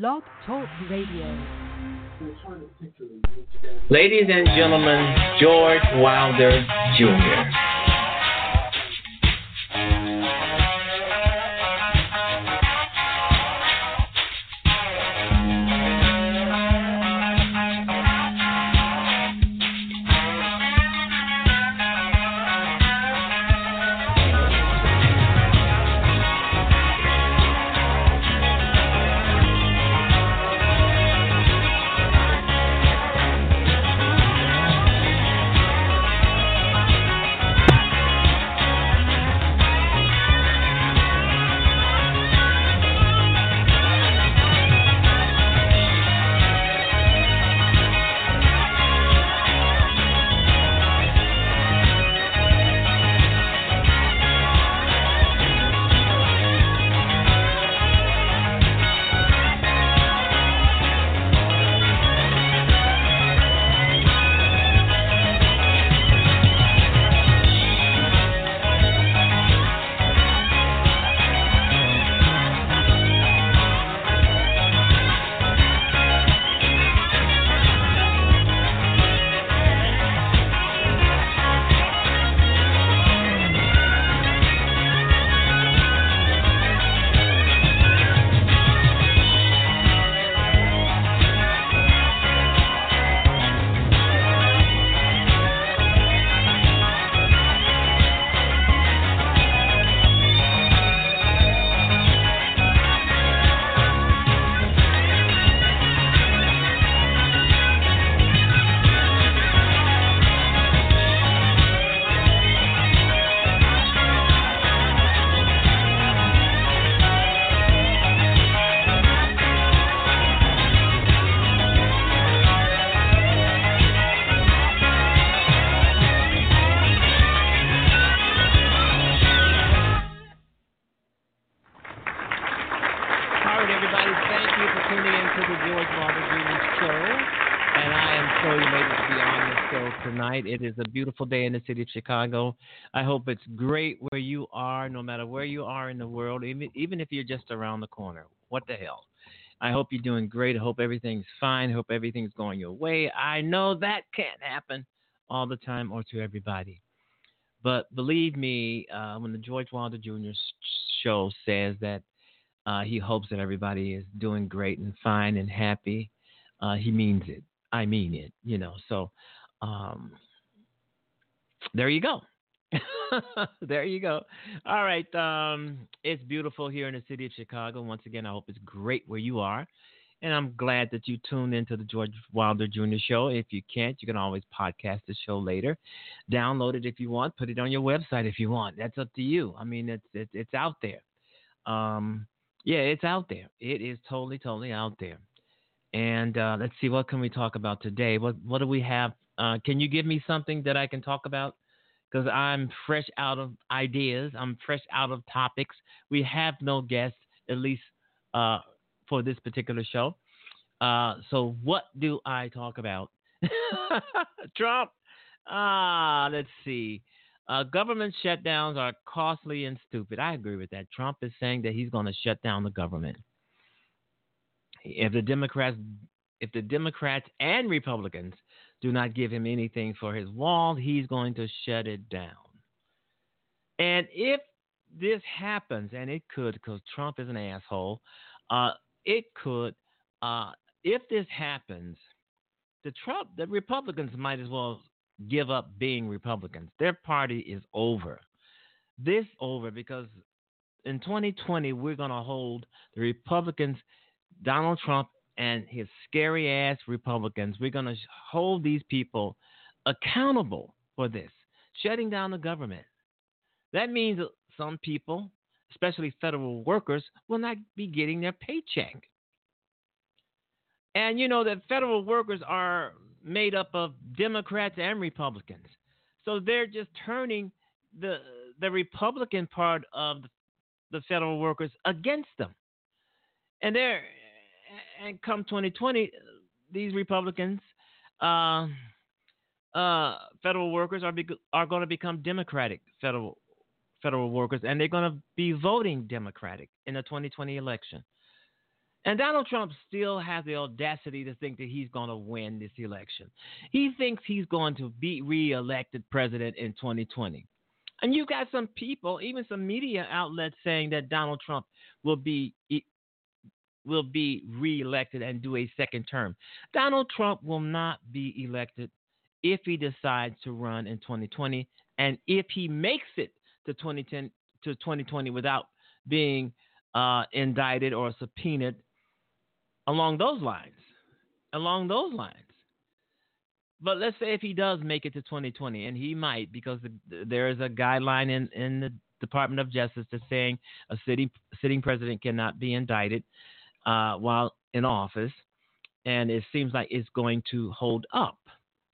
Blog Talk Radio. Ladies and gentlemen, George Wilder Jr. tonight. It is a beautiful day in the city of Chicago. I hope it's great where you are, no matter where you are in the world, even, even if you're just around the corner. What the hell? I hope you're doing great. I hope everything's fine. I hope everything's going your way. I know that can't happen all the time or to everybody. But believe me, uh, when the George Wilder Jr. show says that uh, he hopes that everybody is doing great and fine and happy. Uh, he means it. I mean it, you know. So um, there you go. there you go. All right. Um, it's beautiful here in the city of Chicago. Once again, I hope it's great where you are. And I'm glad that you tuned into the George Wilder Jr. show. If you can't, you can always podcast the show later. Download it if you want. Put it on your website if you want. That's up to you. I mean, it's it's, it's out there. Um, yeah, it's out there. It is totally, totally out there. And uh, let's see, what can we talk about today? What what do we have? Uh, can you give me something that I can talk about? Because I'm fresh out of ideas. I'm fresh out of topics. We have no guests, at least uh, for this particular show. Uh, so what do I talk about? Trump. Ah, let's see. Uh, government shutdowns are costly and stupid. I agree with that. Trump is saying that he's going to shut down the government. If the Democrats, if the Democrats and Republicans do not give him anything for his wall, he's going to shut it down. And if this happens, and it could, because Trump is an asshole, uh, it could. Uh, if this happens, the Trump, the Republicans might as well give up being Republicans. Their party is over. This over because in 2020 we're going to hold the Republicans, Donald Trump and his scary ass Republicans. We're going to hold these people accountable for this, shutting down the government. That means some people, especially federal workers, will not be getting their paycheck. And you know that federal workers are made up of Democrats and Republicans. So they're just turning the the Republican part of the federal workers against them. And they're and come 2020, these Republicans, uh, uh, federal workers are be, are going to become Democratic federal federal workers, and they're going to be voting Democratic in the 2020 election. And Donald Trump still has the audacity to think that he's going to win this election. He thinks he's going to be reelected president in 2020. And you've got some people, even some media outlets, saying that Donald Trump will be will be reelected and do a second term. Donald Trump will not be elected if he decides to run in 2020, and if he makes it to 2010 to 2020 without being uh, indicted or subpoenaed along those lines. Along those lines. But let's say if he does make it to 2020, and he might, because the, there is a guideline in, in the Department of Justice that's saying a sitting sitting president cannot be indicted uh, while in office, and it seems like it's going to hold up.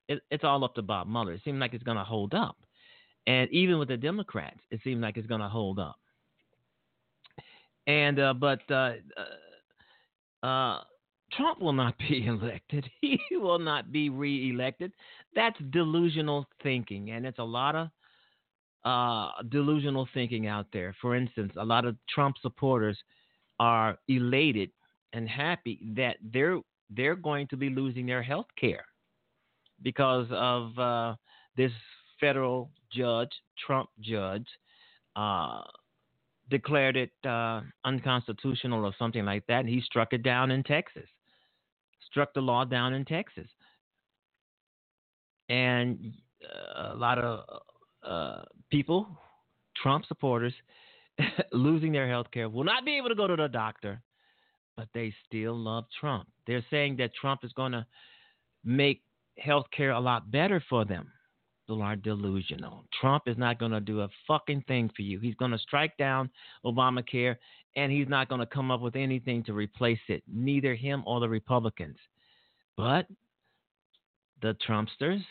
It, it's all up to Bob Mueller. It seems like it's going to hold up, and even with the Democrats, it seems like it's going to hold up. And uh, but uh, uh, uh Trump will not be elected. He will not be reelected. That's delusional thinking, and it's a lot of uh, delusional thinking out there. For instance, a lot of Trump supporters are elated and happy that they're they're going to be losing their health care because of uh, this federal judge, Trump judge, uh, declared it uh, unconstitutional or something like that. And he struck it down in Texas, struck the law down in Texas. And uh, a lot of uh, people, Trump supporters, losing their health care, will not be able to go to the doctor, but they still love Trump. They're saying that Trump is going to make health care a lot better for them are delusional. Trump is not going to do a fucking thing for you. He's going to strike down Obamacare and he's not going to come up with anything to replace it, neither him or the Republicans. But the Trumpsters,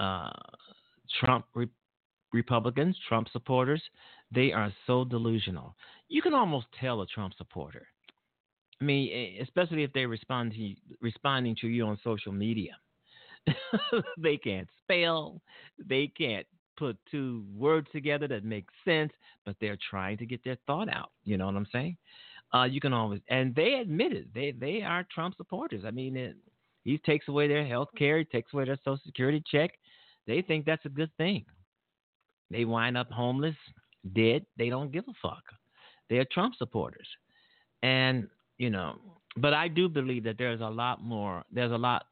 uh, Trump re- Republicans, Trump supporters, they are so delusional. You can almost tell a Trump supporter. I mean, especially if they respond to you, responding to you on social media. they can't spell. They can't put two words together that make sense, but they're trying to get their thought out. You know what I'm saying? Uh, you can always, and they admit it. They they are Trump supporters. I mean, it, he takes away their health care, he takes away their Social Security check. They think that's a good thing. They wind up homeless, dead. They don't give a fuck. They're Trump supporters, and you know. But I do believe that there's a lot more. There's a lot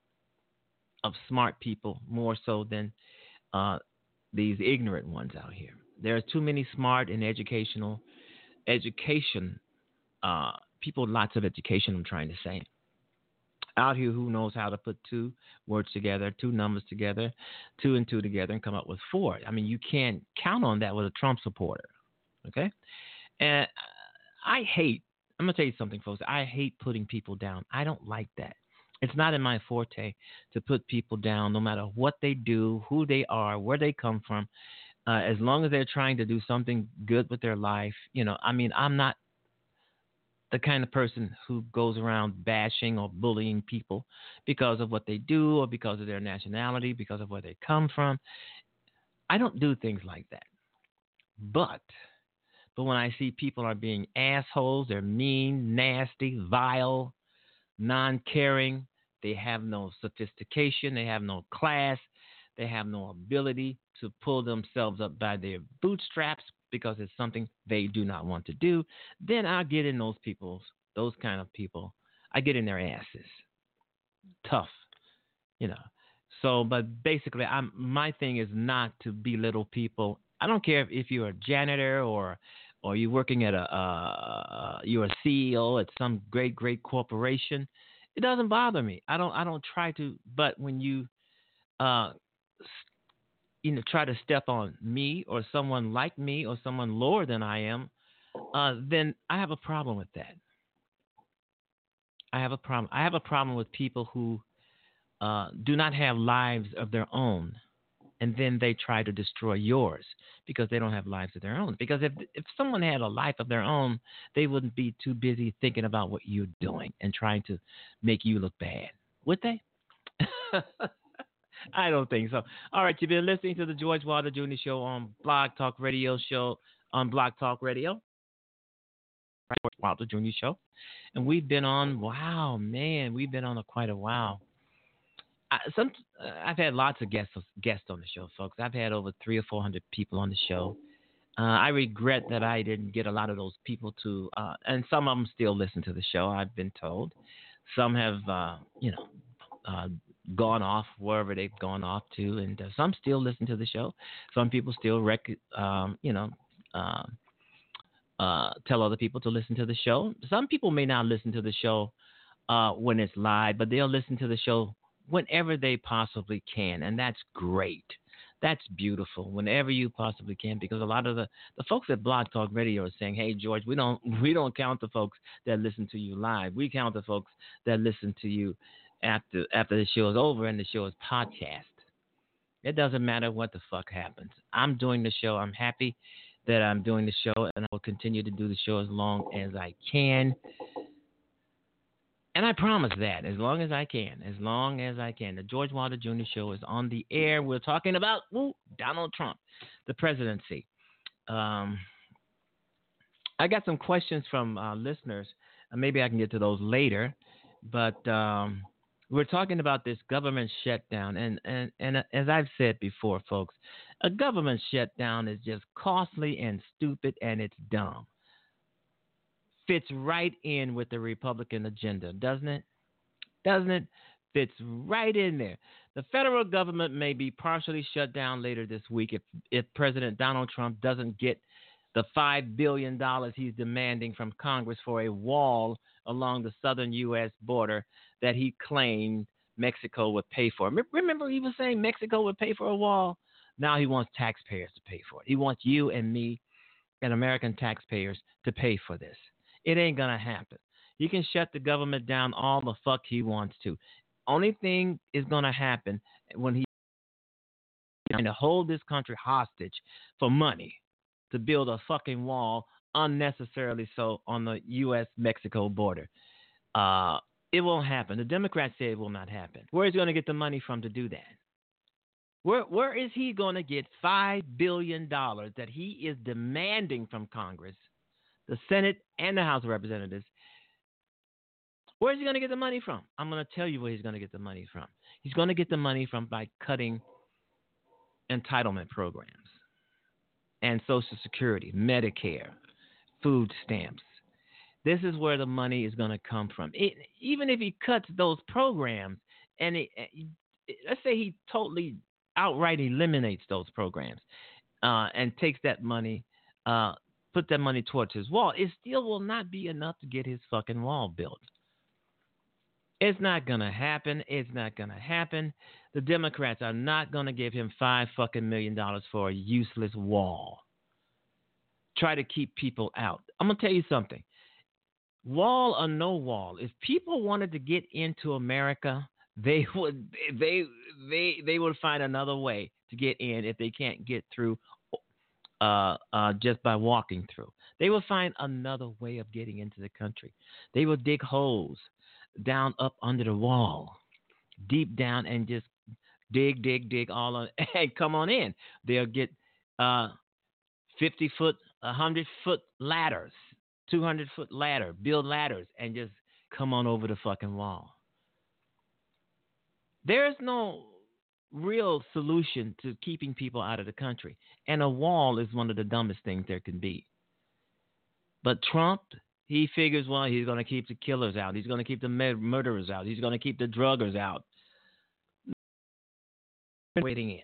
of smart people more so than uh, these ignorant ones out here. There are too many smart and educational education uh, people, lots of education. I'm trying to say out here who knows how to put two words together, two numbers together, two and two together, and come up with four. I mean, you can't count on that with a Trump supporter. Okay, and I hate. I'm gonna tell you something, folks. I hate putting people down. I don't like that. It's not in my forte to put people down, no matter what they do, who they are, where they come from. Uh, as long as they're trying to do something good with their life, you know, I mean, I'm not the kind of person who goes around bashing or bullying people because of what they do or because of their nationality, because of where they come from. I don't do things like that. But but when I see people are being assholes, they're mean, nasty, vile, non-caring, they have no sophistication, they have no class, they have no ability to pull themselves up by their bootstraps because it's something they do not want to do. Then I get in those people's, those kind of people, I get in their asses. Tough, you know. So, but basically, I'm my thing is not to belittle people. I don't care if, if you're a janitor or or you're working at a uh, you're a CEO at some great great corporation it doesn't bother me. I don't I don't try to. But when you, uh, you know, try to step on me or someone like me or someone lower than I am, uh, then I have a problem with that. I have a problem. I have a problem with people who uh, do not have lives of their own and then they try to destroy yours because they don't have lives of their own. Because if if someone had a life of their own, they wouldn't be too busy thinking about what you're doing and trying to make you look bad, would they? I don't think so. All right, you've been listening to the George Wilder Jr. Show on Blog Talk Radio Show on Blog Talk Radio. George Wilder Jr. Show, and we've been on. Wow, man, we've been on a, quite a while. I, some uh, I've had lots of guests guests on the show, folks. I've had over three or four hundred people on the show. Uh, I regret that I didn't get a lot of those people to, uh, and some of them still listen to the show. I've been told. Some have, uh, you know, uh, gone off wherever they've gone off to, and uh, some still listen to the show. Some people still rec- um, you know, tell other people to listen to the show. Some people may not listen to the show uh, when it's live, but they'll listen to the show whenever they possibly can, and that's great. That's beautiful. Whenever you possibly can, because a lot of the, the folks at Blog Talk Radio are saying, "Hey, George, we don't we don't count the folks that listen to you live. We count the folks that listen to you after after the show is over and the show is podcast. It doesn't matter what the fuck happens. I'm doing the show. I'm happy that I'm doing the show, and I will continue to do the show as long as I can. And I promise that as long as I can, as long as I can. The George Wilder Jr. Show is on the air. We're talking about ooh, Donald Trump, the presidency. Um, I got some questions from uh, listeners. Maybe I can get to those later. But um, we're talking about this government shutdown, and and and as I've said before, folks, a government shutdown is just costly and stupid, and it's dumb. Fits right in with the Republican agenda, doesn't it? Doesn't it? Fits right in there. The federal government may be partially shut down later this week if if President Donald Trump doesn't get the $5 billion he's demanding from Congress for a wall along the southern U.S. border that he claimed Mexico would pay for. Remember, he was saying Mexico would pay for a wall? Now he wants taxpayers to pay for it. He wants you and me and American taxpayers to pay for this. It ain't to happen. He can shut the government down all the fuck he wants to. Only thing is to happen when he trying to hold this country hostage for money to build a fucking wall unnecessarily so on the U.S. Mexico border. Uh, it won't happen. The Democrats say it will not happen. Where is he going to get the money from to do that? Where where is he going to get five billion dollars that he is demanding from Congress, the Senate, and the House of Representatives? Where is he going to get the money from? I'm going to tell you where he's going to get the money from. He's going to get the money from by cutting entitlement programs and Social Security, Medicare, food stamps. This is where the money is going to come from. It, even if he cuts those programs, and it, let's say he totally outright eliminates those programs uh, and takes that money, uh, put that money towards his wall, it still will not be enough to get his fucking wall built. It's not going to happen. It's not going to happen. The Democrats are not going to give him five fucking million dollars for a useless wall. Try to keep people out. I'm going to tell you something. Wall or no wall, if people wanted to get into America, they would they they they would find another way to get in if they can't get through uh, uh, just by walking through. They will find another way of getting into the country. They will dig holes down up under the wall, deep down, and just dig, dig, dig all on, and come on in. They'll get uh, 50 foot, 100 foot ladders, 200 foot ladder, build ladders, and just come on over the fucking wall. There's no real solution to keeping people out of the country. And a wall is one of the dumbest things there can be. But Trump he figures, well, he's going to keep the killers out. He's going to keep the murderers out. He's going to keep the druggers out. Waiting in.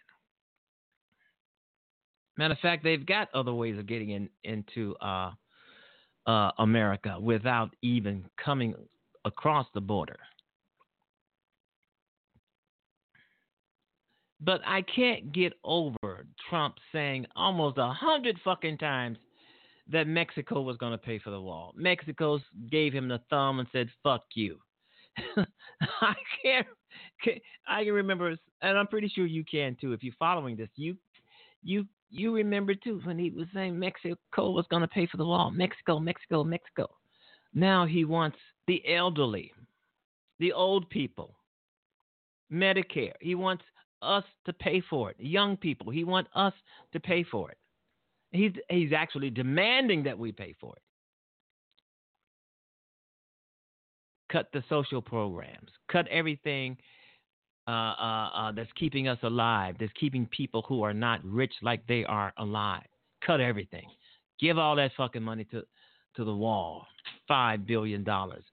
Matter of fact, they've got other ways of getting in into uh, uh, America without even coming across the border. But I can't get over Trump saying almost a hundred fucking times that Mexico was going to pay for the wall. Mexico gave him the thumb and said, "Fuck you." I can't, I can remember, and I'm pretty sure you can too. If you're following this, you, you, you remember too when he was saying Mexico was going to pay for the wall. Mexico, Mexico, Mexico. Now he wants the elderly, the old people, Medicare. He wants us to pay for it. Young people. He wants us to pay for it. He's, he's actually demanding that we pay for it. cut the social programs, cut everything uh, uh, uh, that's keeping us alive, that's keeping people who are not rich like they are alive. Cut everything. Give all that fucking money to, to the wall. Five billion dollars.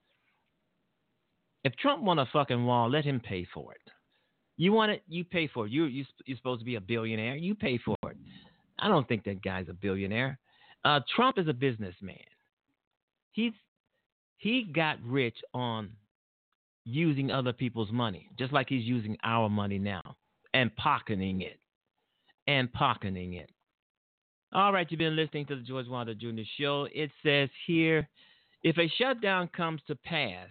If Trump want a fucking wall, let him pay for it. You want it, you pay for it. You you you're supposed to be a billionaire. You pay for it. I don't think that guy's a billionaire. Uh, Trump is a businessman. He's he got rich on using other people's money, just like he's using our money now and pocketing it. And pocketing it. All right, you've been listening to the George Wilder Jr. Show. It says here if a shutdown comes to pass,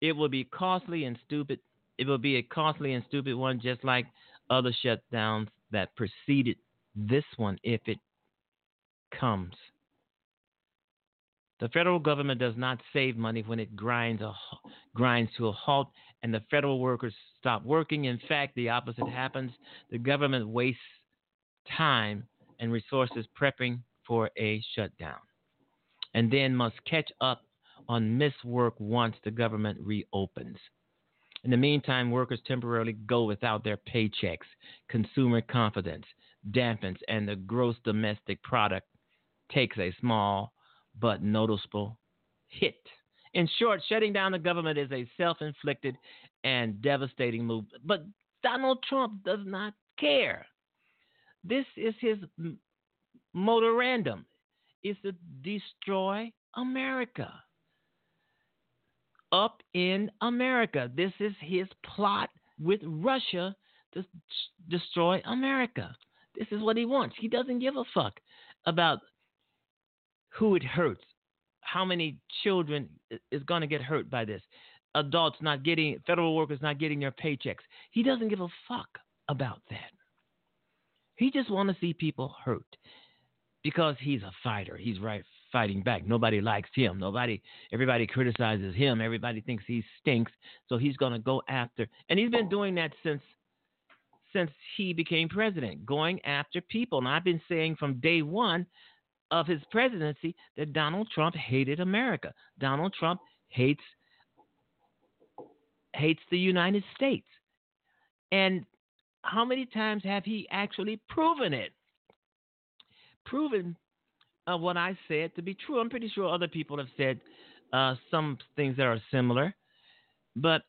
it will be costly and stupid. It will be a costly and stupid one, just like other shutdowns that preceded this one, if it comes. The federal government does not save money when it grinds a, grinds to a halt and the federal workers stop working. In fact, the opposite happens. The government wastes time and resources prepping for a shutdown and then must catch up on missed work once the government reopens. In the meantime, workers temporarily go without their paychecks. Consumer confidence dampens, and the gross domestic product takes a small but noticeable hit. In short, shutting down the government is a self inflicted and devastating move. But Donald Trump does not care. This is his motorandum It's to destroy America. Up in America. This is his plot with Russia to destroy America. This is what he wants. He doesn't give a fuck about who it hurts, how many children is going to get hurt by this, adults not getting, federal workers not getting their paychecks. He doesn't give a fuck about that. He just wants to see people hurt because he's a fighter. He's right fighting back. Nobody likes him. Nobody, everybody criticizes him. Everybody thinks he stinks. So he's going to go after, and he's been doing that since since he became president, going after people. And I've been saying from day one of his presidency that Donald Trump hated America. Donald Trump hates hates the United States. And how many times have he actually proven it? Proven uh, what I said to be true. I'm pretty sure other people have said uh, some things that are similar, but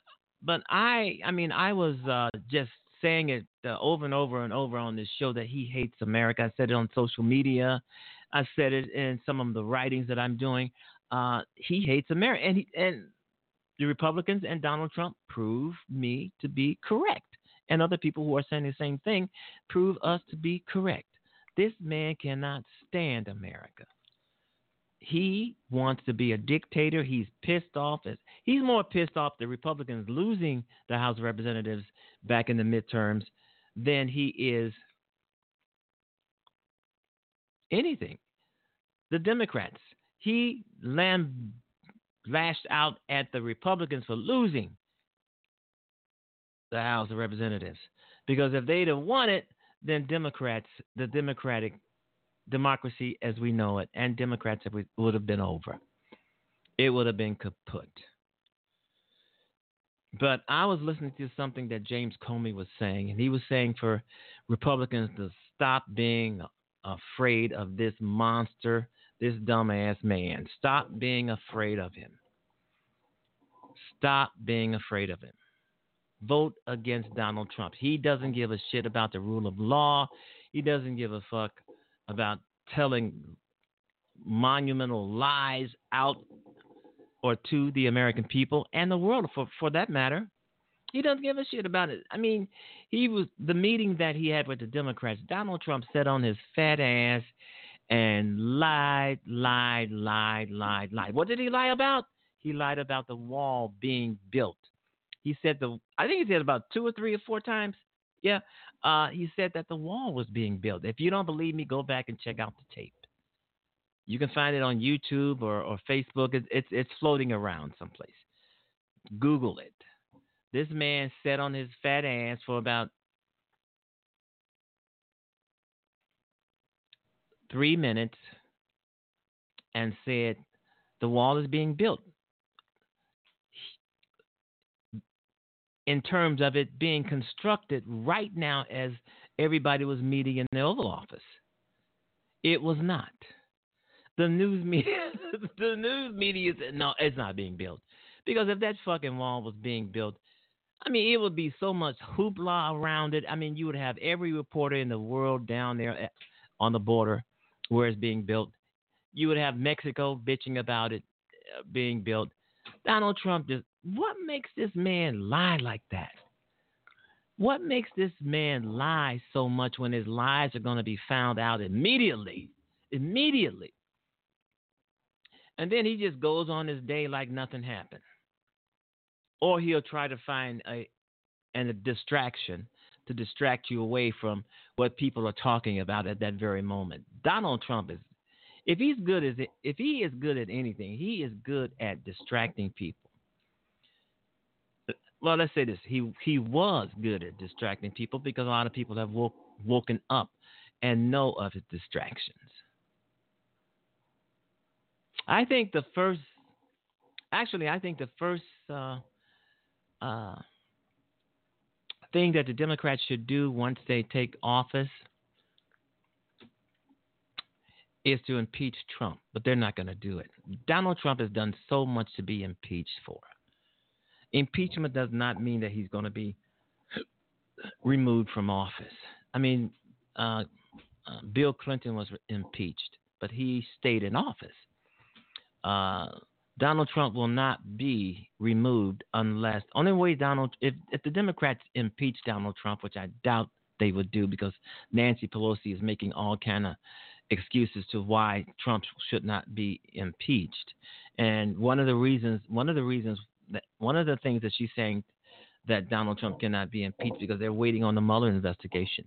but I I mean I was uh, just saying it uh, over and over and over on this show that he hates America. I said it on social media. I said it in some of the writings that I'm doing. Uh, he hates America, and he, and the Republicans and Donald Trump prove me to be correct, and other people who are saying the same thing prove us to be correct. This man cannot stand America. He wants to be a dictator. He's pissed off. He's more pissed off the Republicans losing the House of Representatives back in the midterms than he is anything. The Democrats. He lam- lashed out at the Republicans for losing the House of Representatives. Because if they'd have won it, then Democrats, the Democratic democracy as we know it, and Democrats would have been over. It would have been kaput. But I was listening to something that James Comey was saying, and he was saying for Republicans to stop being afraid of this monster, this dumbass man. Stop being afraid of him. Stop being afraid of him. Vote against Donald Trump. He doesn't give a shit about the rule of law. He doesn't give a fuck about telling monumental lies out or to the American people and the world for, for that matter. He doesn't give a shit about it. I mean, he was the meeting that he had with the Democrats. Donald Trump sat on his fat ass and lied, lied, lied, lied, lied. What did he lie about? He lied about the wall being built. He said the I think he said about two or three or four times. Yeah. Uh, he said that the wall was being built. If you don't believe me, go back and check out the tape. You can find it on YouTube or, or Facebook. It's, it's it's floating around someplace. Google it. This man sat on his fat ass for about three minutes and said, The wall is being built. In terms of it being constructed right now as everybody was meeting in the Oval Office. It was not. The news media, the news media, no, it's not being built because if that fucking wall was being built, I mean, it would be so much hoopla around it. I mean, you would have every reporter in the world down there on the border where it's being built. You would have Mexico bitching about it uh, being built. Donald Trump just, what makes this man lie like that? What makes this man lie so much when his lies are going to be found out immediately? Immediately. And then he just goes on his day like nothing happened. Or he'll try to find a, and a distraction to distract you away from what people are talking about at that very moment. Donald Trump is if he's good as if he is good at anything, he is good at distracting people. Well, let's say this: he he was good at distracting people because a lot of people have woke, woken up and know of his distractions. I think the first, actually, I think the first uh, uh, thing that the Democrats should do once they take office is to impeach Trump, but they're not going to do it. Donald Trump has done so much to be impeached for. Impeachment does not mean that he's going to be removed from office. I mean, uh, uh, Bill Clinton was impeached, but he stayed in office. Uh, Donald Trump will not be removed unless only way Donald if if the Democrats impeach Donald Trump, which I doubt they would do because Nancy Pelosi is making all kind of excuses to why Trump should not be impeached. And one of the reasons, one of the reasons one of the things that she's saying that Donald Trump cannot be impeached because they're waiting on the Mueller investigation.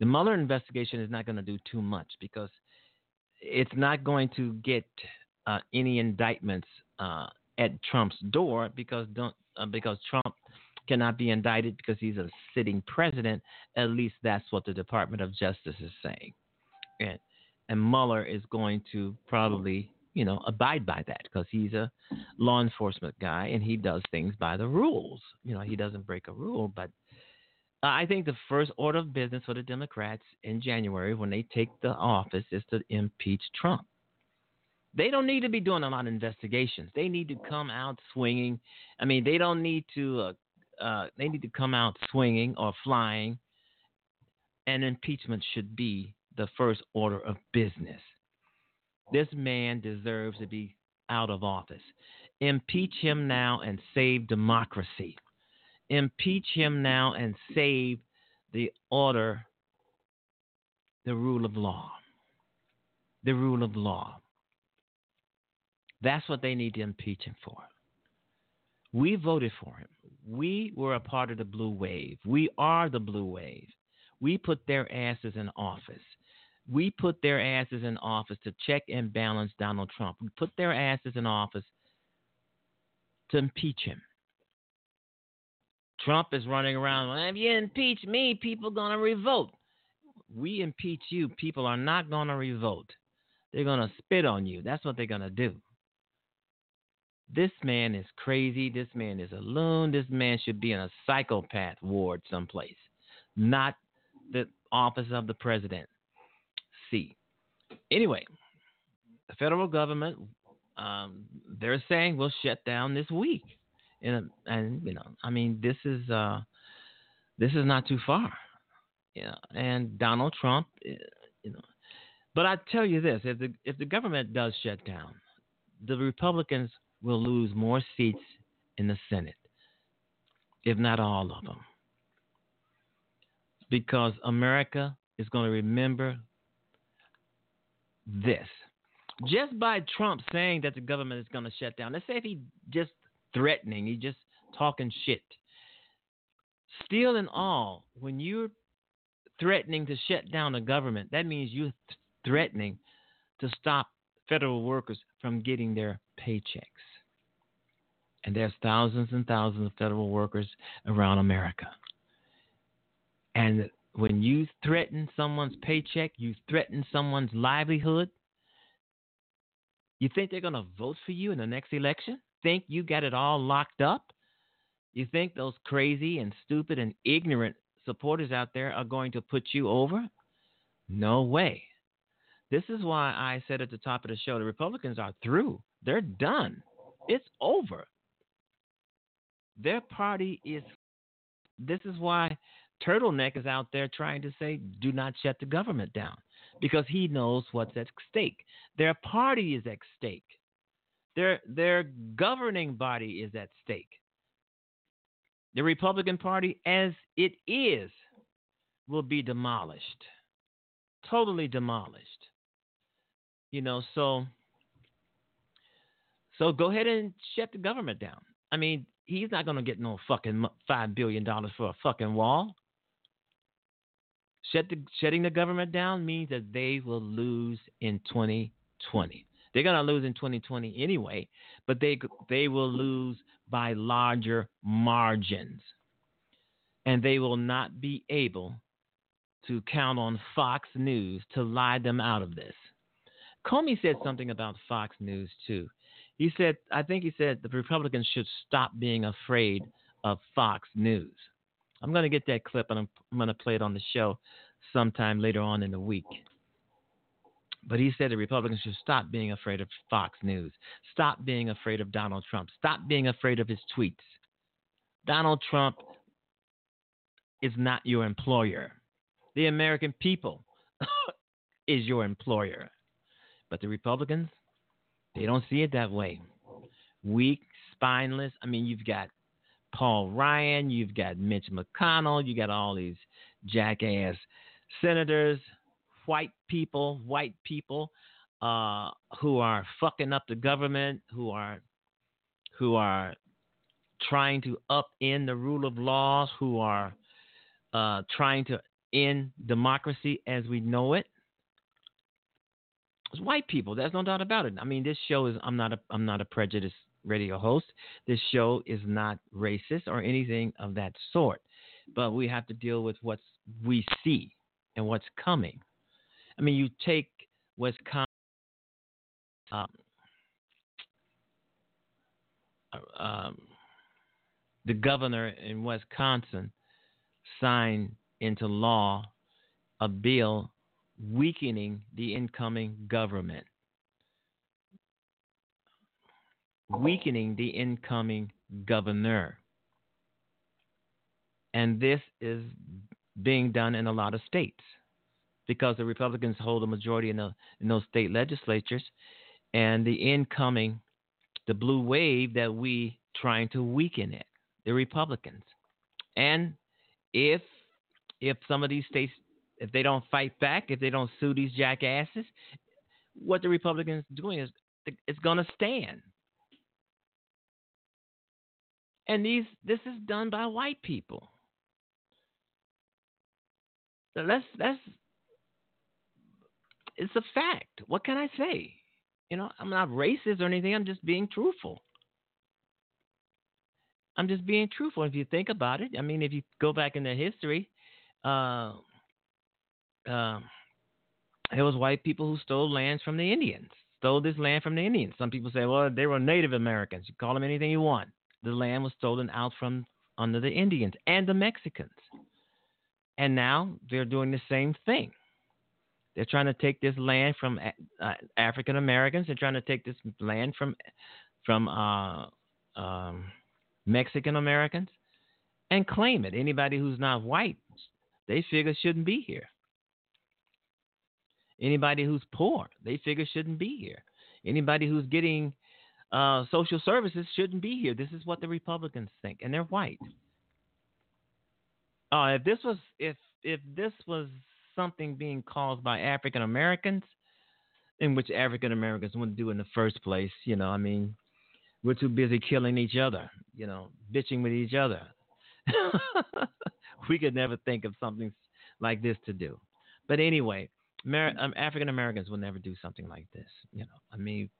The Mueller investigation is not going to do too much because it's not going to get uh, any indictments uh, at Trump's door because don't uh, because Trump cannot be indicted because he's a sitting president. At least that's what the Department of Justice is saying. And and Mueller is going to probably, you know, abide by that because he's a law enforcement guy and he does things by the rules. You know, he doesn't break a rule. But I think the first order of business for the Democrats in January when they take the office is to impeach Trump. They don't need to be doing a lot of investigations. They need to come out swinging. I mean, they don't need to. Uh, uh, they need to come out swinging or flying. And impeachment should be the first order of business. This man deserves to be out of office. Impeach him now and save democracy. Impeach him now and save the order, the rule of law. The rule of law. That's what they need to impeach him for. We voted for him. We were a part of the blue wave. We are the blue wave. We put their asses in office. We put their asses in office to check and balance Donald Trump. We put their asses in office to impeach him. Trump is running around, well, if you impeach me, people to revolt. We impeach you, people are not to revolt. They're to spit on you. That's what they're to do. This man is crazy. This man is a loon. This man should be in a psychopath ward someplace, not the office of the president see. Anyway, the federal government, um, they're saying we'll shut down this week, and and you know, I mean, this is uh, this is not too far, know. And Donald Trump, eh, you know, but I tell you this: if the if the government does shut down, the Republicans will lose more seats in the Senate, if not all of them, because America is going to remember this. Just by Trump saying that the government is going to shut down, let's say if he just threatening, he just talking shit. Still and all, when you're threatening to shut down the government, that means you're th- threatening to stop federal workers from getting their paychecks. And there's thousands and thousands of federal workers around America. And when you threaten someone's paycheck, you threaten someone's livelihood, you think they're going to vote for you in the next election? Think you got it all locked up? You think those crazy and stupid and ignorant supporters out there are going to put you over? No way. This is why I said at the top of the show the Republicans are through. They're done. It's over. Their party is. This is why Turtleneck is out there trying to say, do not shut the government down because he knows what's at stake. Their party is at stake. Their, their governing body is at stake. The Republican Party, as it is, will be demolished. Totally demolished. You know, so so go ahead and shut the government down. I mean, he's not going to get no fucking five billion dollars for a fucking wall. The, shutting the government down means that they will lose in 2020. They're going to lose in 2020 anyway, but they they will lose by larger margins. And they will not be able to count on Fox News to lie them out of this. Comey said something about Fox News too. He said, I think he said the Republicans should stop being afraid of Fox News. I'm going to get that clip and I'm, I'm going to play it on the show sometime later on in the week. But he said the Republicans should stop being afraid of Fox News. Stop being afraid of Donald Trump. Stop being afraid of his tweets. Donald Trump is not your employer. The American people is your employer. But the Republicans, they don't see it that way. Weak, spineless. I mean, you've got Paul Ryan, you've got Mitch McConnell, you got all these jackass senators white people, white people uh, who are fucking up the government, who are who are trying to upend the rule of laws, who are uh, trying to end democracy as we know it. It's white people. There's no doubt about it. I mean, this show is. I'm not a. I'm not a prejudiced radio host. This show is not racist or anything of that sort. But we have to deal with what we see and what's coming. I mean, you take Wisconsin. Um, um, the governor in Wisconsin signed into law a bill weakening the incoming government. Weakening the incoming governor. And this is being done in a lot of states because the Republicans hold a majority in, the, in those state legislatures, and the incoming, the blue wave that we trying to weaken it, the Republicans, and if if some of these states, if they don't fight back, if they don't sue these jackasses, what the Republicans doing is it's going to stand. And these this is done by white people. So let's let's it's a fact. What can I say? You know, I'm not racist or anything. I'm just being truthful. I'm just being truthful. If you think about it, I mean, if you go back into history, uh, uh, it was white people who stole lands from the Indians, stole this land from the Indians. Some people say, well, they were Native Americans. You call them anything you want. The land was stolen out from under the Indians and the Mexicans. And now they're doing the same thing. They're trying to take this land from uh, African Americans. They're trying to take this land from from uh, um, Mexican Americans and claim it. Anybody who's not white, they figure shouldn't be here. Anybody who's poor, they figure shouldn't be here. Anybody who's getting uh, social services shouldn't be here. This is what the Republicans think, and they're white. Uh, if this was if if this was something being caused by African Americans, in which African Americans wouldn't do in the first place. You know, I mean, we're too busy killing each other, you know, bitching with each other. we could never think of something like this to do. But anyway, um, African Americans will never do something like this. You know, I mean,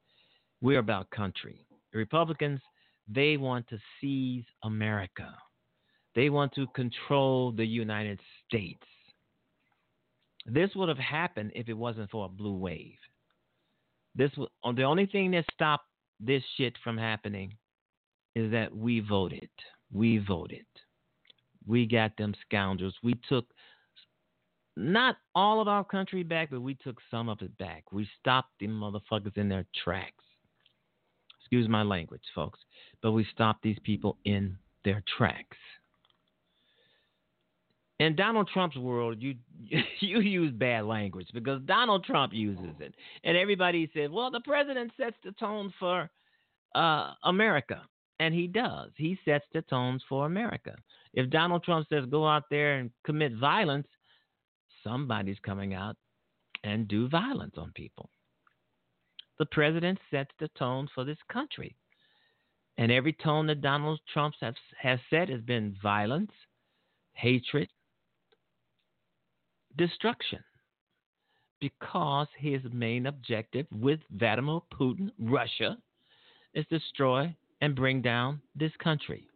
we're about country. The Republicans, they want to seize America. They want to control the United States. This would have happened if it wasn't for a blue wave. This uh, the only thing that stopped this shit from happening is that we voted. we voted. We got them scoundrels. We took not all of our country back, but we took some of it back. We stopped them motherfuckers in their tracks. Excuse my language, folks, but we stopped these people in their tracks. In Donald Trump's world, you you use bad language because Donald Trump uses it, and everybody says, "Well, the president sets the tone for uh, America," and he does. He sets the tones for America. If Donald Trump says, "Go out there and commit violence," somebody's coming out and do violence on people. The president sets the tone for this country. And every tone that Donald Trump has, has set has been violence, hatred, destruction. Because his main objective with Vladimir Putin, Russia, is destroy and bring down this country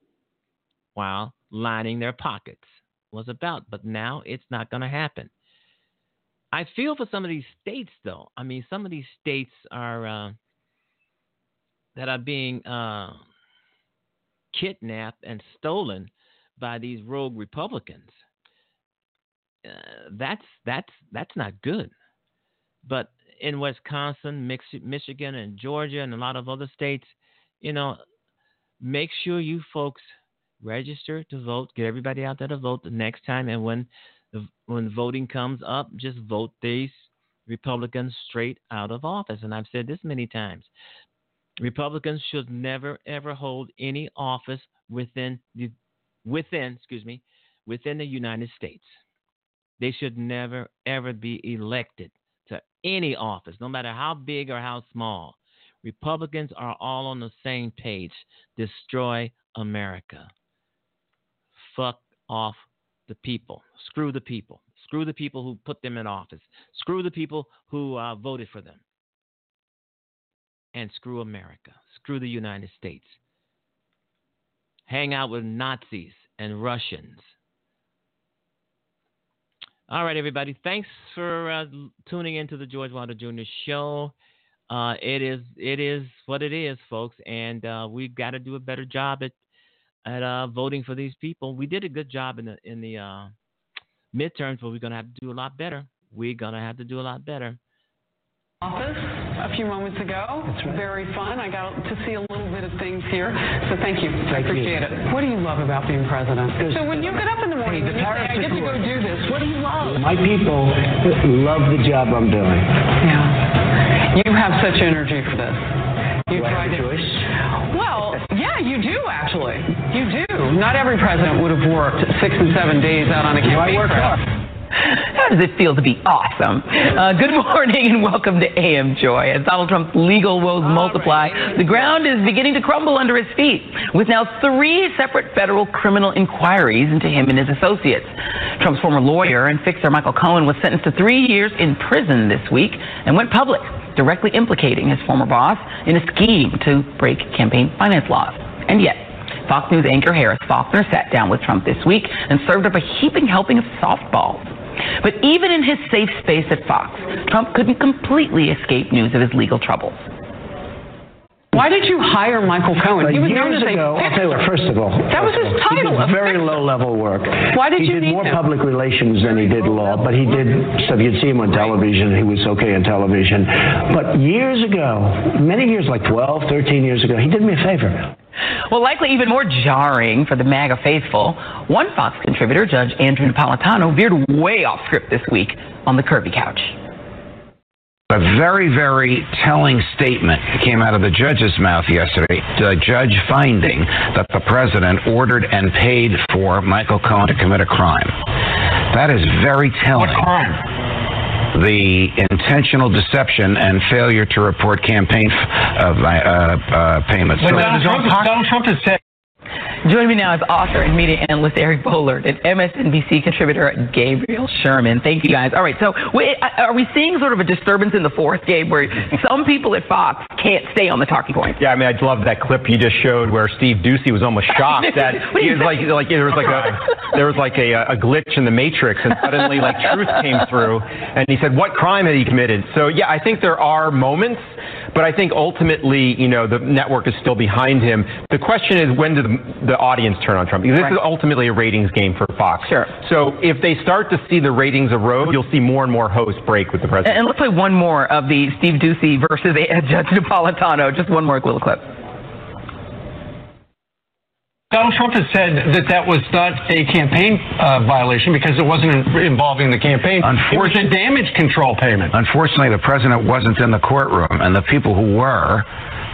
while lining their pockets was about. But now it's not going to happen. I feel for some of these states, though. I mean, some of these states are uh, that are being uh, kidnapped and stolen by these rogue Republicans. Uh, that's that's that's not good. But in Wisconsin, Michigan, and Georgia, and a lot of other states, you know, make sure you folks register to vote. Get everybody out there to vote the next time, and when when voting comes up, just vote these Republicans straight out of office. And I've said this many times. Republicans should never ever hold any office within the within, excuse me, within the United States. They should never ever be elected to any office, no matter how big or how small. Republicans are all on the same page. Destroy America. Fuck off the people. Screw the people. Screw the people who put them in office. Screw the people who uh, voted for them. And screw America. Screw the United States. Hang out with Nazis and Russians. All right, everybody. Thanks for uh, tuning into the George Wilder Jr. Show. Uh, it is it is what it is, folks, and uh, we've got to do a better job at at uh, voting for these people. We did a good job in the in the uh, midterms, but we're going to have to do a lot better. We're going to have to do a lot better. Office a few moments ago. Right. Very fun. I got to see a little bit of things here. So thank you. Thank I appreciate you. it. What do you love about being president? So when you get up in the morning hey, the and you say, I get to go do this, what do you love? My people love the job I'm doing. Yeah. You have such energy for this. You do try to. Choice? Well, yeah, you do actually. You do. Not every president would have worked six and seven days out on a campaign. Hard. How does it feel to be awesome? Uh, good morning and welcome to AM Joy. As Donald Trump's legal woes multiply, the ground is beginning to crumble under his feet, with now three separate federal criminal inquiries into him and his associates. Trump's former lawyer and fixer Michael Cohen was sentenced to three years in prison this week and went public, directly implicating his former boss in a scheme to break campaign finance laws. And yet, Fox News anchor Harris Faulkner sat down with Trump this week and served up a heaping helping of softballs. But even in his safe space at Fox, Trump couldn't completely escape news of his legal troubles. Why did you hire Michael Cohen? He was years ago, I'll tell you first of all. That was his title. He did very low level work. Why did he you did more him? public relations than he did law, but he did stuff. You'd see him on television. He was okay on television. But years ago, many years, like 12, 13 years ago, he did me a favor. Well, likely even more jarring for the MAGA faithful, one Fox contributor, Judge Andrew Napolitano, veered way off script this week on the Curvy Couch. A very, very telling statement came out of the judge's mouth yesterday. The judge finding that the president ordered and paid for Michael Cohen to commit a crime. That is very telling. What crime? The intentional deception and failure to report campaign uh, uh, payments. so, Donald, Trump, Donald Trump has said Joining me now is author and media analyst Eric Boehlert and MSNBC contributor Gabriel Sherman. Thank you guys. All right, so uh, are we seeing sort of a disturbance in the fourth, Gabe, where some people at Fox can't stay on the talking point? Yeah, I mean, I love that clip you just showed where Steve Doocy was almost shocked that he was like, like there was like a there was like a, a glitch in the matrix, and suddenly like truth came through, and he said, "What crime had he committed?" So yeah, I think there are moments but I think ultimately, you know, the network is still behind him. The question is, when do the, the the audience turn on Trump. Because this Right. is ultimately a ratings game for Fox. Sure. So if they start to see the ratings erode, you'll see more and more hosts break with the president. And let's play one more of the Steve Doocy versus Judge Napolitano. Just one more little clip. Donald Trump has said that that was not a campaign uh, violation because it wasn't involving the campaign. It was a damage control payment. Unfortunately, the president wasn't in the courtroom, and the people who were,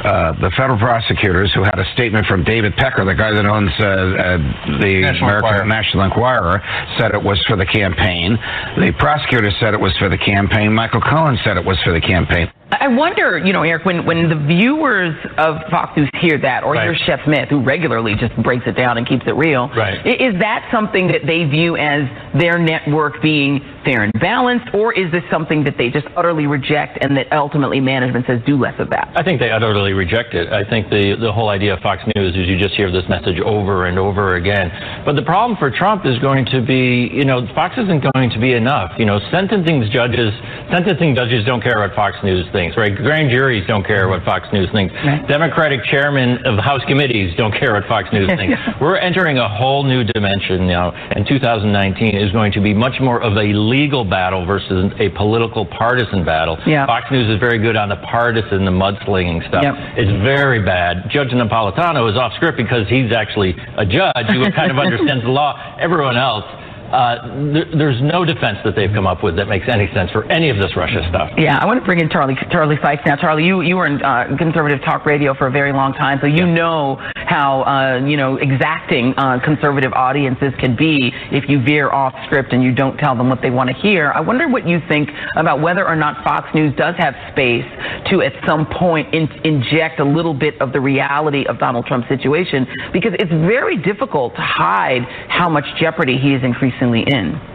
uh, the federal prosecutors who had a statement from David Pecker, the guy that owns uh, uh, the National American Enquirer. National Enquirer, said it was for the campaign. The prosecutor said it was for the campaign. Michael Cohen said it was for the campaign. I wonder, you know, Eric, when, when the viewers of Fox News hear that, or Right. hear Shep Smith, who regularly just breaks it down and keeps it real, Right. is that something that they view as their network being fair and balanced, or is this something that they just utterly reject and that ultimately management says do less of that? I think they utterly reject it. I think the the whole idea of Fox News is you just hear this message over and over again. But the problem for Trump is going to be, you know, Fox isn't going to be enough. You know, sentencing judges, sentencing judges don't care about Fox News thinks, right? Grand juries don't care what Fox News thinks. Right. Democratic chairmen of House committees don't care what Fox News thinks. We're entering a whole new dimension now, and 2019 is going to be much more of a legal battle versus a political partisan battle. Yeah. Fox News is very good on the partisan, the mudslinging stuff. Yep. It's very bad. Judge Napolitano is off script because he's actually a judge who kind of understands the law. Everyone else, there's no defense that they've come up with that makes any sense for any of this Russia stuff. Yeah, I want to bring in Charlie Charlie Sykes now. Charlie, you you were in uh, conservative talk radio for a very long time, so you know how uh, you know exacting uh, conservative audiences can be if you veer off script and you don't tell them what they want to hear. I wonder what you think about whether or not Fox News does have space to, at some point, in, inject a little bit of the reality of Donald Trump's situation, because it's very difficult to hide how much jeopardy he is increasingly in.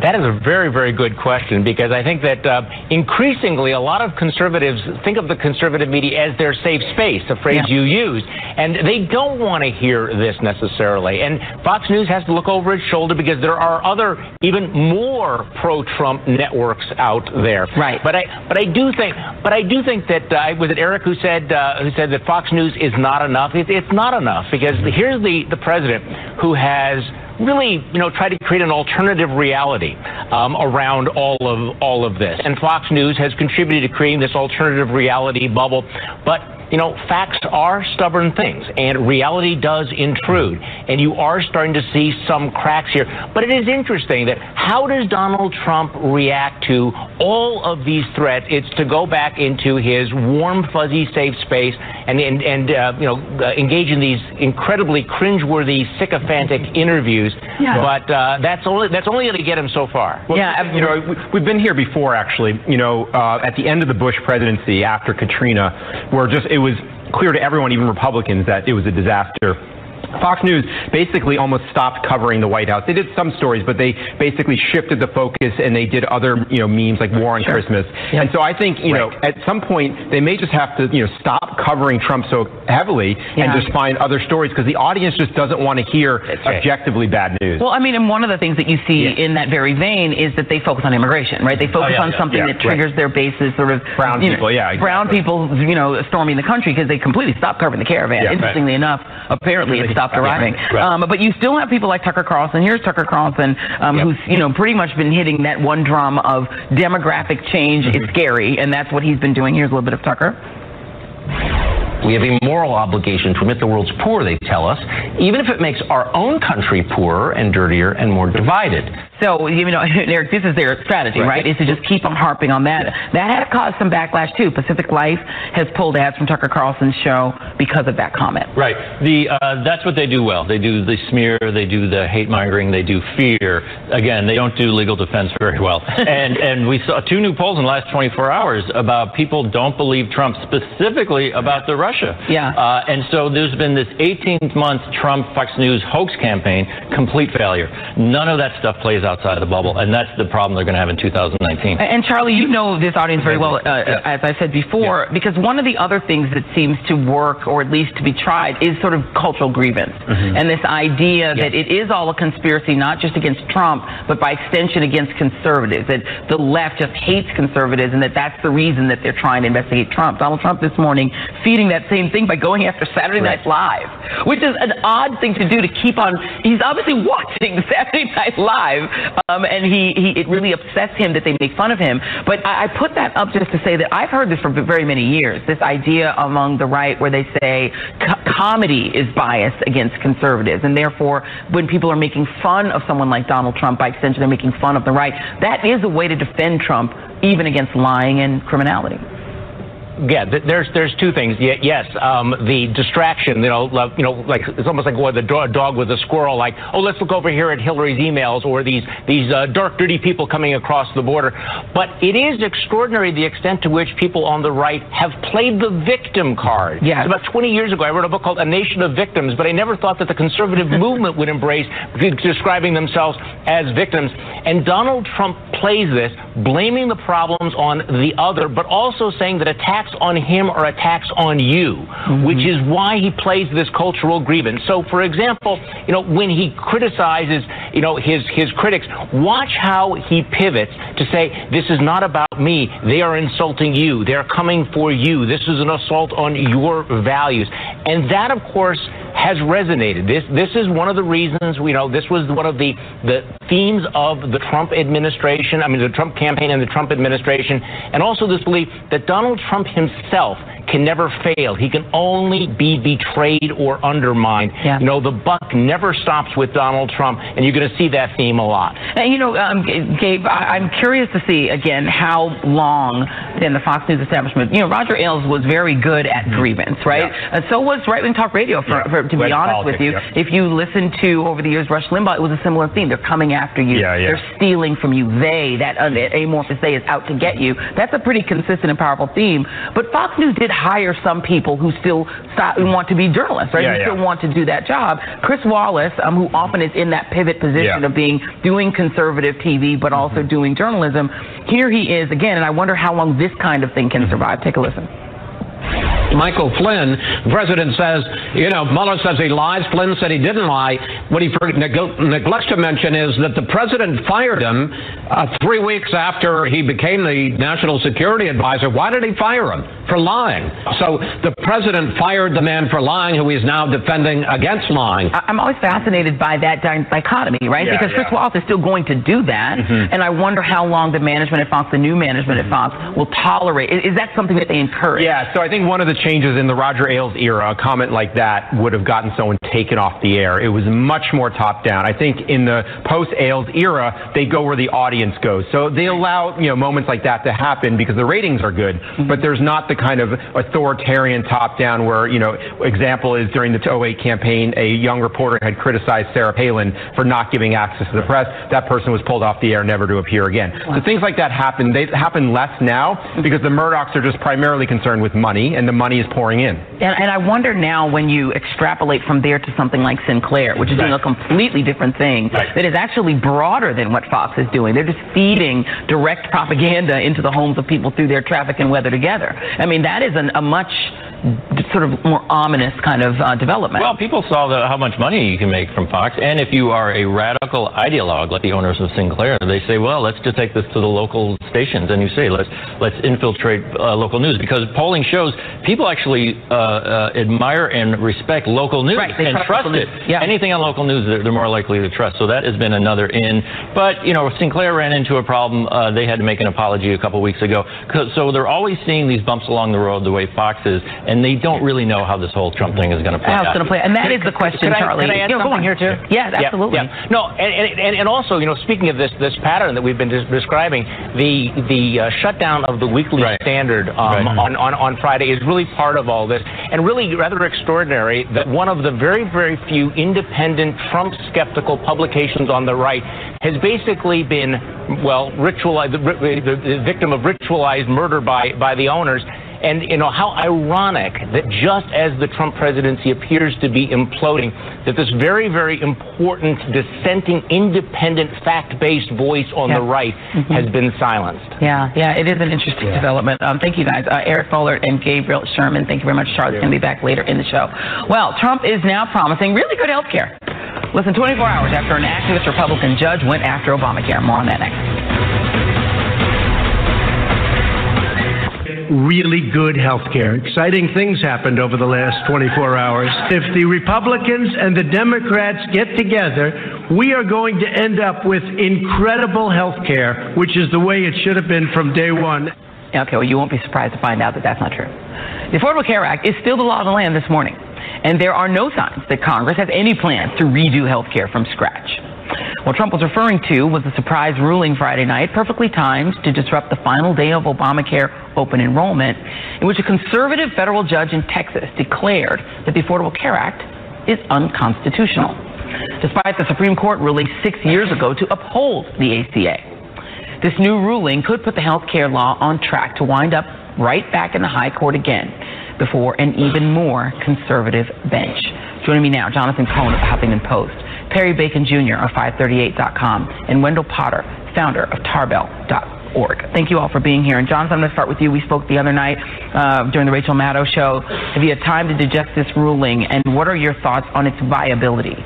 That is a very, very good question because I think that uh, increasingly a lot of conservatives think of the conservative media as their safe space, a phrase Yeah. you used, and they don't want to hear this necessarily. And Fox News has to look over its shoulder because there are other, even more pro-Trump networks out there. Right. But I, but I do think, but I do think that uh, was it Eric who said uh, who said that Fox News is not enough. It, it's not enough because here's the the president who has really, you know, try to create an alternative reality um, around all of all of this. And Fox News has contributed to creating this alternative reality bubble. But you know, facts are stubborn things, and reality does intrude. And you are starting to see some cracks here. But it is interesting that how does Donald Trump react to all of these threats? It's to go back into his warm, fuzzy, safe space and and, and uh, you know uh, engage in these incredibly cringeworthy, sycophantic interviews. Yeah. But uh, that's only that's only going to get him so far. Well, Yeah, you know, we- we've been here before, actually. You know, uh, at the end of the Bush presidency after Katrina, where just it was clear to everyone, even Republicans, that it was a disaster. Fox News basically almost stopped covering the White House. They did some stories, but they basically shifted the focus and they did other, you know, memes like War on Christmas. And so I think, you know, at some point they may just have to, you know, stop covering Trump so heavily Yeah. and just find other stories because the audience just doesn't want to hear right. objectively bad news. Well, I mean, and one of the things that you see in that very vein is that they focus on immigration, right? They oh, focus yeah, on something that triggers their bases, sort of Brown you know, people, yeah, brown people, you know, storming the country because they completely stopped covering the caravan. Right. Interestingly enough, apparently it stopped arriving. Right. Um, but you still have people like Tucker Carlson. Here's Tucker Carlson, um, Yep. who's you know pretty much been hitting that one drum of demographic change Mm-hmm. is scary, and that's what he's been doing. Here's a little bit of Tucker. We have a moral obligation to admit the world's poor, they tell us, even if it makes our own country poorer and dirtier and more divided. So, you know, Eric, this is their strategy, right? Is to just keep on harping on that. That has caused some backlash, too. Pacific Life has pulled ads from Tucker Carlson's show because of that comment. Right. The uh, that's what they do well. They do the smear, they do the hate mongering, they do fear. Again, they don't do legal defense very well. and and we saw two new polls in the last 24 hours about people don't believe Trump specifically about the Russia. Yeah. Uh, and so there's been this 18 month Trump Fox News hoax campaign, complete failure. None of that stuff plays outside of the bubble, and that's the problem they're going to have in 2019. And Charlie, you know this audience very well, uh, as I said before, because one of the other things that seems to work, or at least to be tried, is sort of cultural grievance. And this idea that it is all a conspiracy, not just against Trump, but by extension against conservatives, that the left just hates conservatives, and that that's the reason that they're trying to investigate Trump. Donald Trump this morning feeding that that same thing by going after Saturday Night Live, which is an odd thing to do to keep on. He's obviously watching Saturday Night Live, um, and he, he it really upsets him that they make fun of him. But I, I put that up just to say that I've heard this for very many years. This idea among the right where they say co- comedy is biased against conservatives, and therefore when people are making fun of someone like Donald Trump, by extension, they're making fun of the right. That is a way to defend Trump, even against lying and criminality yeah, there's there's two things. Yes, um, the distraction, you know, you know, like it's almost like what the dog with a squirrel. Like, oh, let's look over here at Hillary's emails or these these uh, dark, dirty people coming across the border. But it is extraordinary the extent to which people on the right have played the victim card. Yeah. About 20 years ago, I wrote a book called A Nation of Victims, but I never thought that the conservative movement would embrace describing themselves as victims. And Donald Trump plays this, blaming the problems on the other, but also saying that attacks on him are attacks on you, mm-hmm. which is why he plays this cultural grievance. So, for example, you know, when he criticizes, you know, his his critics, watch how he pivots to say, "This is not about me. They are insulting you. They're coming for you. This is an assault on your values." And that, of course, has resonated. This this is one of the reasons you know this was one of the the themes of the Trump administration. I mean the Trump campaign and the Trump administration, and also this belief that Donald Trump himself can never fail. He can only be betrayed or undermined. Yeah. You know, the buck never stops with Donald Trump, and you're going to see that theme a lot. And, you know, um, Gabe, I- am curious to see, again, how long in the Fox News establishment, you know, Roger Ailes was very good at mm-hmm. grievance, right? Yeah. And so was Right Wing Talk Radio, for, yeah. for to be honest politics, with you. Yeah. If you listen to, over the years, Rush Limbaugh, it was a similar theme. They're coming after you. Yeah, yeah. They're stealing from you. They, that amorphous they, is out to get you. That's a pretty consistent and powerful theme. But Fox News did hire some people who still want to be journalists, right? Yeah, who yeah. still want to do that job. Chris Wallace, um, who often is in that pivot position yeah. of being doing conservative TV, but also mm-hmm. doing journalism. Here he is again, and I wonder how long this kind of thing can survive. Take a listen. Michael Flynn, the president says, you know, Mueller says he lies. Flynn said he didn't lie. What he neglects to mention is that the president fired him uh, three weeks after he became the national security advisor. Why did he fire him? For lying. So the president fired the man for lying who he's now defending against lying. I'm always fascinated by that dichotomy, right? Yeah, because yeah. Chris Wallace is still going to do that. Mm-hmm. And I wonder how long the management at Fox, the new management at Fox, will tolerate. Is, is that something that they encourage? Yeah, so I think one of the changes in the Roger Ailes era, a comment like that would have gotten someone taken off the air. It was much more top down. I think in the post Ailes era, they go where the audience goes. So they allow you know moments like that to happen because the ratings are good, mm-hmm. but there's not the kind of authoritarian top down where you know example is during the 08 campaign, a young reporter had criticized Sarah Palin for not giving access to the press. That person was pulled off the air, never to appear again. So things like that happen. They happen less now mm-hmm. because the Murdochs are just primarily concerned with money, and the money is pouring in. And, and, I wonder now when you extrapolate from there to something like Sinclair, which is doing a completely different thing right. that is actually broader than what Fox is doing. They're just feeding direct propaganda into the homes of people through their traffic and weather together. I mean, that is an, a much sort of more ominous kind of uh, development. Well, people saw the, how much money you can make from Fox, and if you are a radical ideologue like the owners of Sinclair, they say, well, let's just take this to the local stations, and you say, let's let's infiltrate uh, local news because polling shows people actually uh, uh admire and respect local news right, and trust, trust it. Yeah. Anything on local news, they're, they're, more likely to trust. So that has been another in. But you know, Sinclair ran into a problem. Uh, they had to make an apology a couple weeks ago. So they're always seeing these bumps along the road the way Fox is and they don't really know how this whole Trump thing is going to play how out. it's going to play, and that is the question, could I, Charlie. Can I add you know, something here too? Yeah, absolutely. Yeah, yeah. No, and, and, and also, you know, speaking of this this pattern that we've been describing, the the uh, shutdown of the Weekly right. Standard um, right. on, on on Friday is really part of all this, and really rather extraordinary that one of the very very few independent Trump skeptical publications on the right has basically been well ritualized the, the, the victim of ritualized murder by by the owners and you know how ironic that just as the Trump presidency appears to be imploding, that this very, very important dissenting, independent, fact-based voice on yeah. the right mm-hmm. has been silenced. Yeah, yeah, it is an interesting yeah. development. Um, thank you guys, uh, Eric Boehlert and Gabriel Sherman. Thank you very much. Charlie's going to be back later in the show. Well, Trump is now promising really good health care. Less than 24 hours after an activist Republican judge went after Obamacare. More on that next. Really good health care. Exciting things happened over the last 24 hours. If the Republicans and the Democrats get together, we are going to end up with incredible health care, which is the way it should have been from day one. Okay, well, you won't be surprised to find out that that's not true. The Affordable Care Act is still the law of the land this morning, and there are no signs that Congress has any plans to redo health care from scratch. What Trump was referring to was a surprise ruling Friday night, perfectly timed to disrupt the final day of Obamacare open enrollment, in which a conservative federal judge in Texas declared that the Affordable Care Act is unconstitutional, despite the Supreme Court ruling six years ago to uphold the ACA. This new ruling could put the health care law on track to wind up right back in the high court again before an even more conservative bench. Joining me now, Jonathan Cohn of the Huffington Post. Perry Bacon Jr. of 538.com, and Wendell Potter, founder of Tarbell.org. Thank you all for being here. And Jonathan, I'm going to start with you. We spoke the other night uh, during the Rachel Maddow show. Have you had time to digest this ruling, and what are your thoughts on its viability?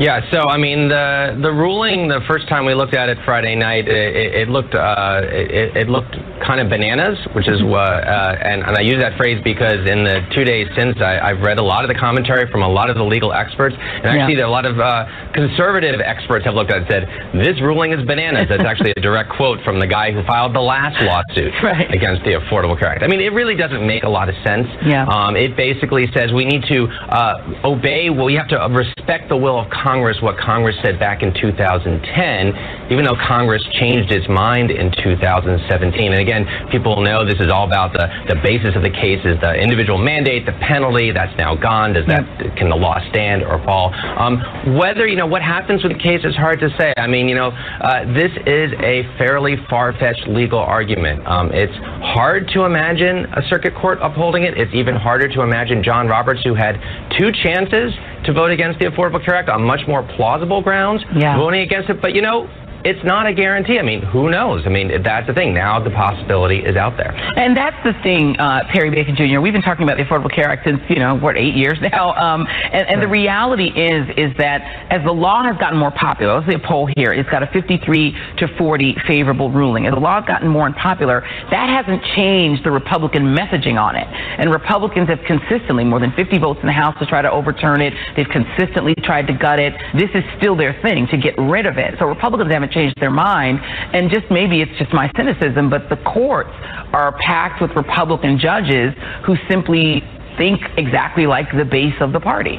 Yeah, so I mean the the ruling the first time we looked at it Friday night, it, it looked uh, it, it, looked kind of bananas, which is what, uh, and, and I use that phrase because in the two days since I, have read a lot of the commentary from a lot of the legal experts, and actually yeah. a lot of uh, conservative experts have looked at it and said this ruling is bananas. That's actually a direct quote from the guy who filed the last lawsuit right. against the Affordable Care Act. I mean, it really doesn't make a lot of sense. Yeah. Um, it basically says we need to uh, obey. Well, we have to respect the will of Congress Congress what Congress said back in 2010, even though Congress changed its mind in 2017. And again, people know this is all about the, the basis of the case is the individual mandate, the penalty, that's now gone. Does that, can the law stand or fall? Um, whether, you know, what happens with the case is hard to say. I mean, you know, uh, this is a fairly far-fetched legal argument. Um, it's hard to imagine a circuit court upholding it. It's even harder to imagine John Roberts, who had two chances to vote against the Affordable Care Act on much more plausible grounds, yeah. voting against it. But you know, it's not a guarantee. I mean, who knows? I mean, that's the thing. Now the possibility is out there. And that's the thing, uh, Perry Bacon Jr. We've been talking about the Affordable Care Act since, you know, what, eight years now. Um, and, and the reality is, is that as the law has gotten more popular, let's see a poll here, it's got a 53 to 40 favorable ruling. As the law has gotten more unpopular, that hasn't changed the Republican messaging on it. And Republicans have consistently, more than 50 votes in the House to try to overturn it. They've consistently tried to gut it. This is still their thing, to get rid of it. So Republicans haven't changed their mind. And just maybe it's just my cynicism, but the courts are packed with Republican judges who simply think exactly like the base of the party.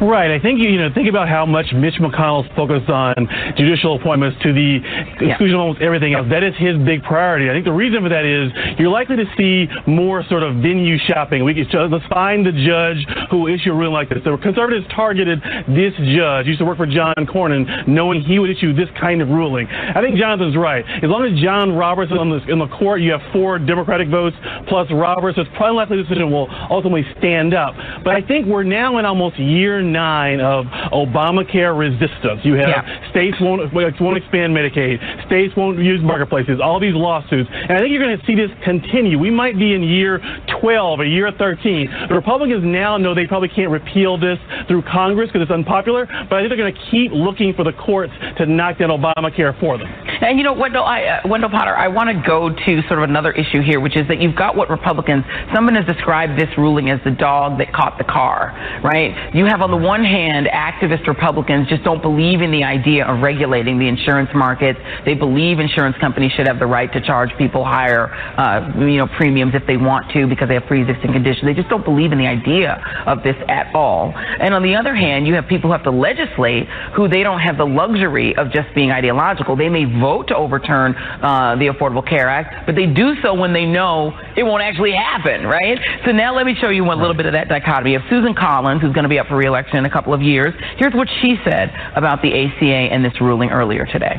Right. I think you know think about how much Mitch McConnell's focused on judicial appointments to the exclusion of almost everything else. That is his big priority. I think the reason for that is you're likely to see more sort of venue shopping. We can, let's find the judge who will issue a ruling like this. The conservatives targeted this judge. Used to work for John Cornyn, knowing he would issue this kind of ruling. I think Jonathan's right. As long as John Roberts is on the, in the court, you have four Democratic votes plus Roberts. So it's probably likely the decision will ultimately stand up. But I think we're now in almost year nine of Obamacare resistance. You have yeah. states won't won't expand Medicaid, states won't use marketplaces, all these lawsuits, and I think you're going to see this continue. We might be in year 12 or year 13. The Republicans now know they probably can't repeal this through Congress because it's unpopular, but I think they're going to keep looking for the courts to knock down Obamacare for them. And you know, Wendell, I, uh, Wendell Potter, I want to go to sort of another issue here, which is that you've got what Republicans, someone has described this ruling as the dog that caught the car, right? You have on the one hand, activist Republicans just don't believe in the idea of regulating the insurance market. They believe insurance companies should have the right to charge people higher, uh, you know, premiums if they want to because they have pre-existing conditions. They just don't believe in the idea of this at all. And on the other hand, you have people who have to legislate who they don't have the luxury of just being ideological. They may vote to overturn uh, the Affordable Care Act, but they do so when they know it won't actually happen, right? So now let me show you one little bit of that dichotomy of Susan Collins, who's going to be up for reelection election in a couple of years. Here's what she said about the ACA and this ruling earlier today.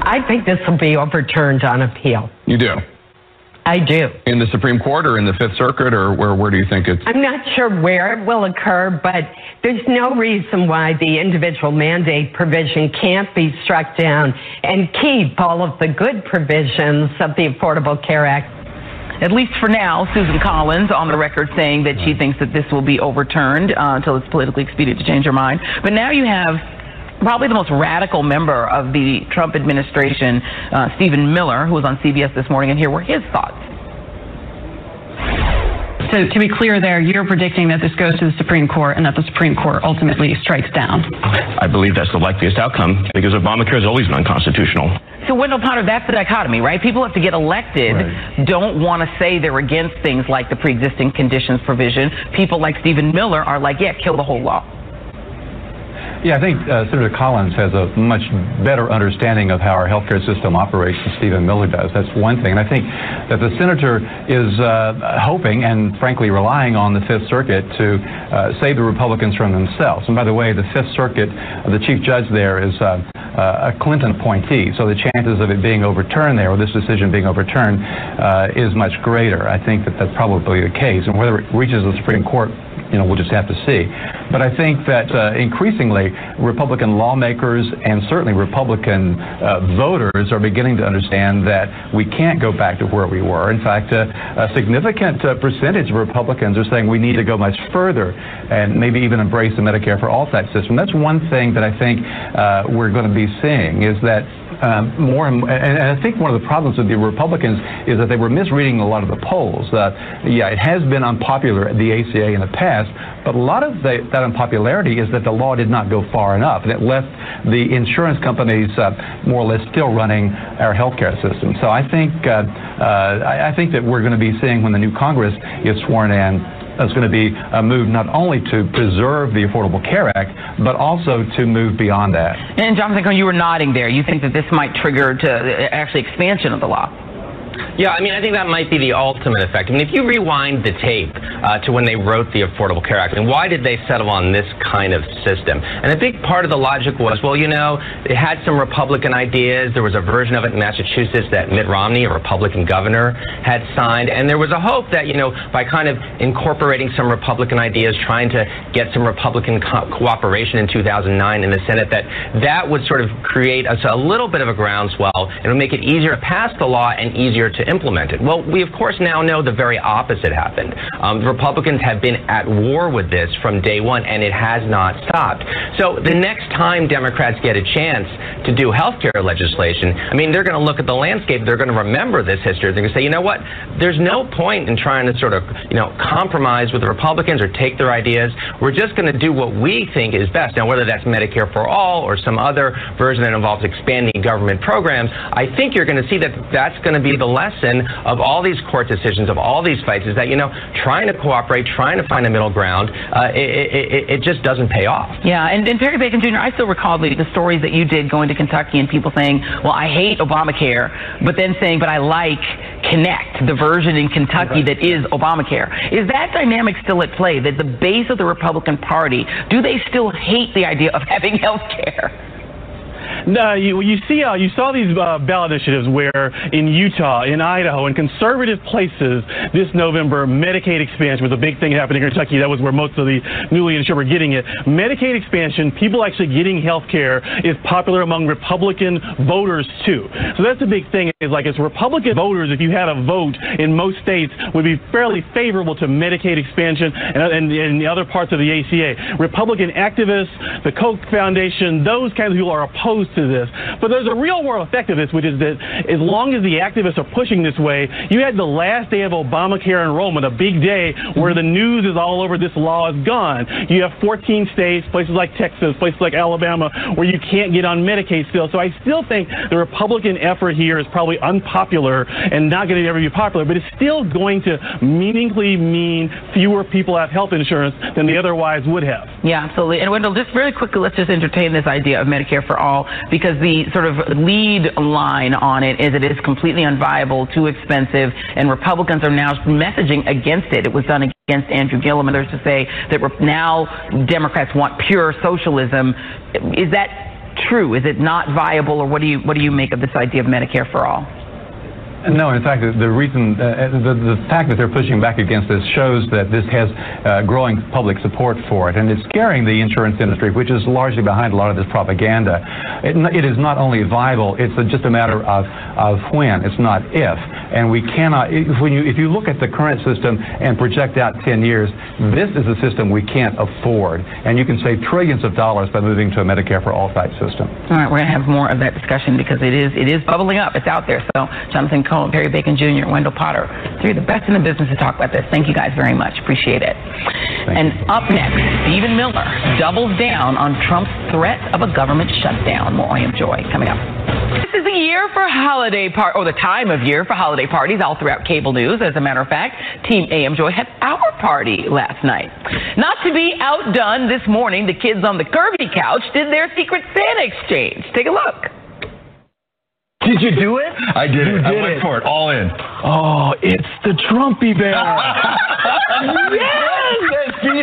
I think this will be overturned on appeal. You do? I do. In the Supreme Court or in the Fifth Circuit, or where, where do you think it's? I'm not sure where it will occur, but there's no reason why the individual mandate provision can't be struck down and keep all of the good provisions of the Affordable Care Act at least for now, Susan Collins on the record saying that she thinks that this will be overturned uh, until it's politically expedient to change her mind. But now you have probably the most radical member of the Trump administration, uh, Stephen Miller, who was on CBS this morning, and here were his thoughts. So to be clear there, you're predicting that this goes to the Supreme Court and that the Supreme Court ultimately strikes down. I believe that's the likeliest outcome because Obamacare has always been unconstitutional. So Wendell Potter, that's the dichotomy, right? People have to get elected, right. don't want to say they're against things like the pre-existing conditions provision. People like Stephen Miller are like, yeah, kill the whole law. Yeah, I think uh, Senator Collins has a much better understanding of how our healthcare system operates than Stephen Miller does. That's one thing. And I think that the senator is uh, hoping and frankly relying on the Fifth Circuit to uh, save the Republicans from themselves. And by the way, the Fifth Circuit, uh, the chief judge there is uh, uh, a Clinton appointee. So the chances of it being overturned there, or this decision being overturned, is much greater. I think that that's probably the case. And whether it reaches the Supreme Court, you know, we'll just have to see. But I think that uh, increasingly Republican lawmakers and certainly Republican uh, voters are beginning to understand that we can't go back to where we were. In fact, uh, a significant uh, percentage of Republicans are saying we need to go much further and maybe even embrace the Medicare for All type system. That's one thing that I think uh, we're going to be seeing is that um, more and, and, I think one of the problems with the Republicans is that they were misreading a lot of the polls. Uh, yeah, it has been unpopular at the ACA in the past, but a lot of the, that unpopularity is that the law did not go far enough, and it left the insurance companies uh, more or less still running our healthcare system. So I think uh, uh I, I think that we're going to be seeing when the new Congress is sworn in that's going to be a move not only to preserve the Affordable Care Act, but also to move beyond that. And Jonathan, you were nodding there. You think that this might trigger to uh, actually expansion of the law? Yeah, I mean, I think that might be the ultimate effect. I mean, if you rewind the tape uh, to when they wrote the Affordable Care Act, mean, why did they settle on this kind of system? And a big part of the logic was, well, you know, it had some Republican ideas. There was a version of it in Massachusetts that Mitt Romney, a Republican governor, had signed. And there was a hope that, you know, by kind of incorporating some Republican ideas, trying to get some Republican co- cooperation in 2009 in the Senate, that that would sort of create a, a little bit of a groundswell and would make it easier to pass the law and easier to implement it. Well, we of course now know the very opposite happened. Um, the Republicans have been at war with this from day one, and it has not stopped. So the next time Democrats get a chance to do health care legislation, I mean, they're going to look at the landscape. They're going to remember this history. They're going to say, you know what? There's no point in trying to sort of, you know, compromise with the Republicans or take their ideas. We're just going to do what we think is best. Now, whether that's Medicare for all or some other version that involves expanding government programs, I think you're going to see that that's going to be the lesson lesson of all these court decisions, of all these fights, is that, you know, trying to cooperate, trying to find a middle ground, uh, it, it, it, just doesn't pay off. Yeah, and, and Perry Bacon Jr., I still recall the, the stories that you did going to Kentucky and people saying, well, I hate Obamacare, but then saying, but I like Kynect, the version in Kentucky that is Obamacare. Is that dynamic still at play? That the base of the Republican Party, do they still hate the idea of having health care? No, you, you see, uh, you saw these uh, ballot initiatives where in Utah, in Idaho, in conservative places this November, Medicaid expansion was a big thing happening in Kentucky. That was where most of the newly insured were getting it. Medicaid expansion, people actually getting health care, is popular among Republican voters too. So that's the big thing. Is like as Republican voters, if you had a vote in most states, would be fairly favorable to Medicaid expansion and, and, and the other parts of the ACA. Republican activists, the Koch Foundation, those kinds of people are opposed opposed to this. But there's a real world effect of this, which is that as long as the activists are pushing this way, you had the last day of Obamacare enrollment, a big day where the news is all over this law is gone. You have 14 states, places like Texas, places like Alabama, where you can't get on Medicaid still. So I still think the Republican effort here is probably unpopular and not going to ever be popular, but it's still going to meaningfully mean fewer people have health insurance than they otherwise would have. Yeah, absolutely. And Wendell, just very quickly, let's just entertain this idea of Medicare for all because the sort of lead line on it is it is completely unviable, too expensive, and Republicans are now messaging against it. It was done against Andrew Gillum, and there's to say that now Democrats want pure socialism. Is that true? Is it not viable, or what do you what do you make of this idea of Medicare for all? No, in fact, the reason, uh, the, the fact that they're pushing back against this shows that this has uh, growing public support for it, and it's scaring the insurance industry, which is largely behind a lot of this propaganda. It, it is not only viable; it's just a matter of of when. It's not if. And we cannot, if, when you, if you look at the current system and project out 10 years, mm-hmm. this is a system we can't afford. And you can save trillions of dollars by moving to a Medicare for all type system. All right, we're going to have more of that discussion because it is it is bubbling up. It's out there. So Jonathan Cohn, Perry Bacon Jr., Wendell Potter, three of the best in the business to talk about this. Thank you guys very much. Appreciate it. and up next, Stephen Miller doubles down on Trump's threat of a government shutdown. More AM Joy coming up. This is the year for holiday part, or the time of year for holiday parties all throughout cable news. As a matter of fact, Team AM Joy had our party last night. Not to be outdone this morning, the kids on the curvy couch did their Secret Santa exchange. Take a look. Did you do it? I did You it. I did went it. for it. All in. Oh, it's the Trumpy Bear. yes! We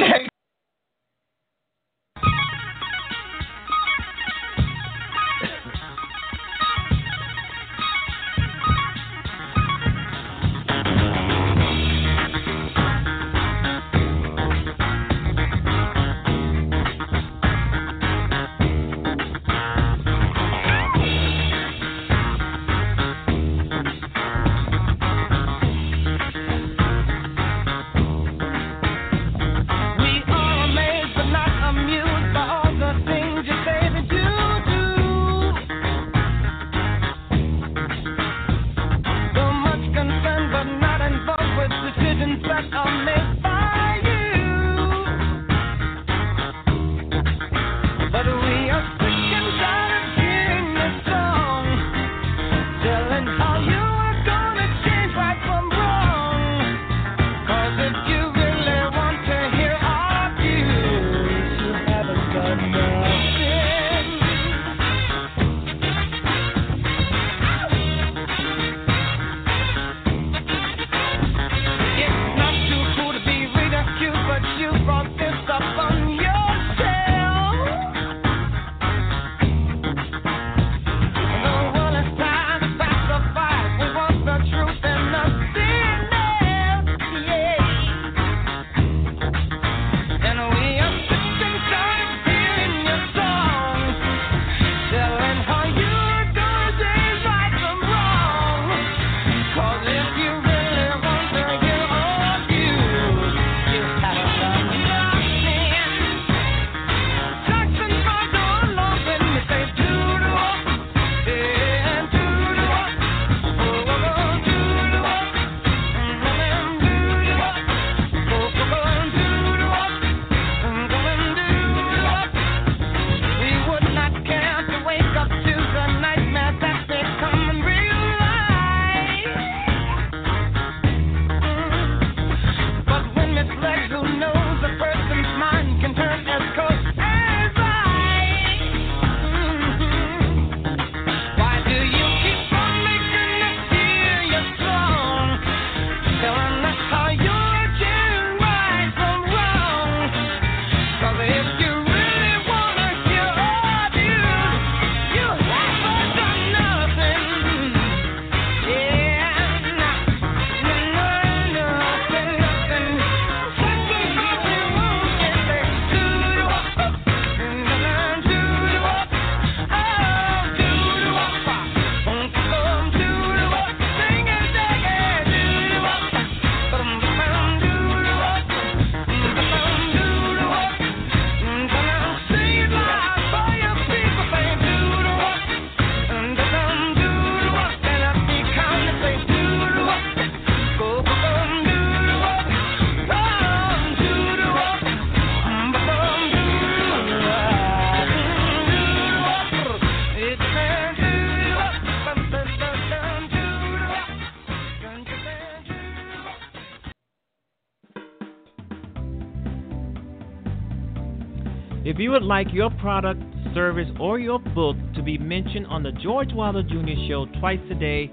would like your product, service, or your book to be mentioned on the George Wilder Jr. Show twice a day,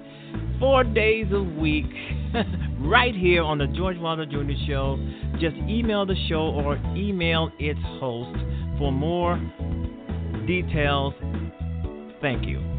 four days a week, right here on the George Wilder Jr. Show, just email the show or email its host for more details. Thank you.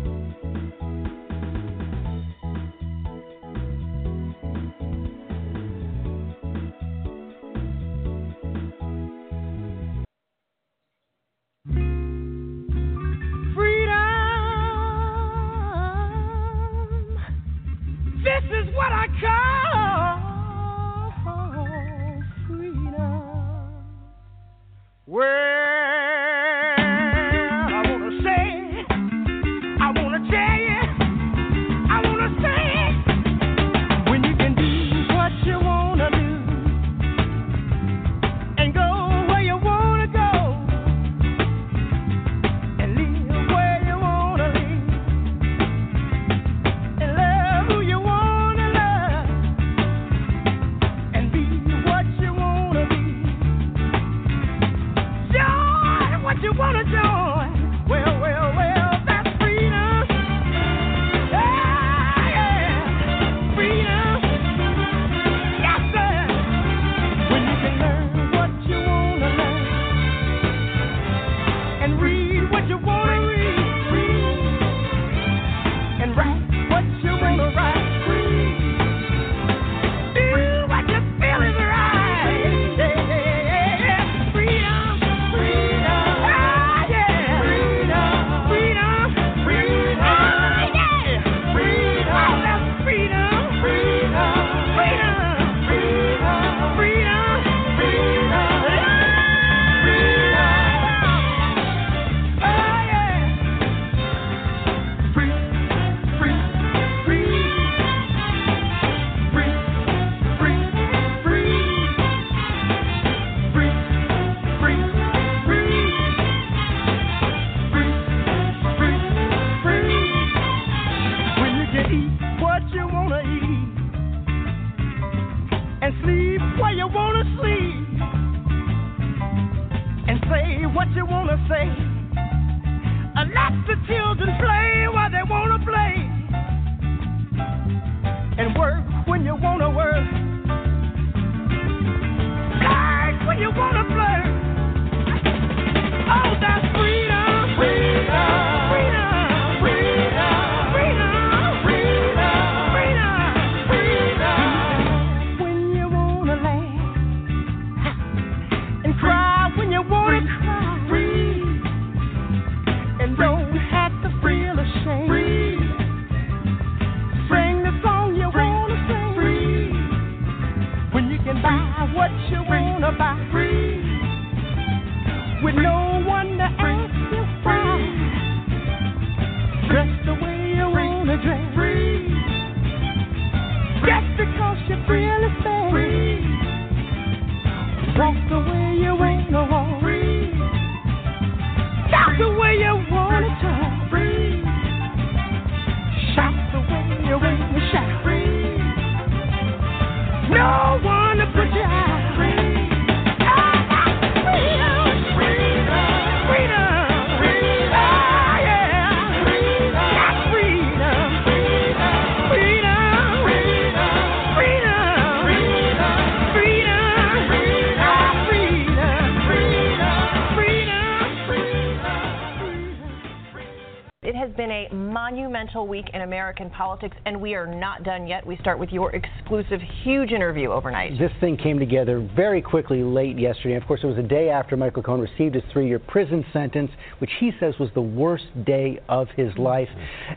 Monumental week in American politics, and we are not done yet. We start with your exclusive, huge interview overnight. This thing came together very quickly late yesterday. Of course, it was a day after Michael Cohen received his three year prison sentence, which he says was the worst day of his mm-hmm. life.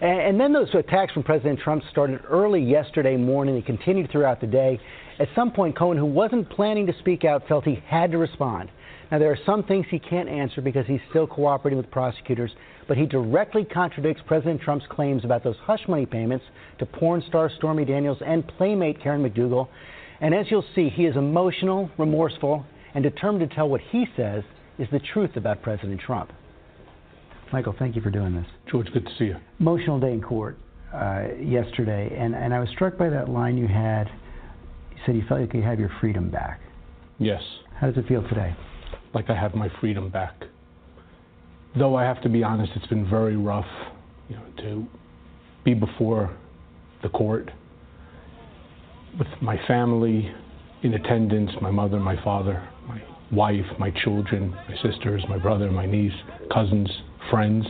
And, and then those attacks from President Trump started early yesterday morning. and continued throughout the day. At some point, Cohen, who wasn't planning to speak out, felt he had to respond. Now, there are some things he can't answer because he's still cooperating with prosecutors, but he directly contradicts President Trump's claims about those hush money payments to porn star Stormy Daniels and playmate Karen McDougal. And as you'll see, he is emotional, remorseful, and determined to tell what he says is the truth about President Trump. Michael, thank you for doing this. George, good to see you. Emotional day in court uh, yesterday, and, and I was struck by that line you had. You said you felt like you could have your freedom back. Yes, How does it feel today? Like I have my freedom back. Though I have to be honest, it's been very rough, you know, to be before the court with my family in attendance, my mother, my father, my wife, my children, my sisters, my brother, my niece, cousins, friends.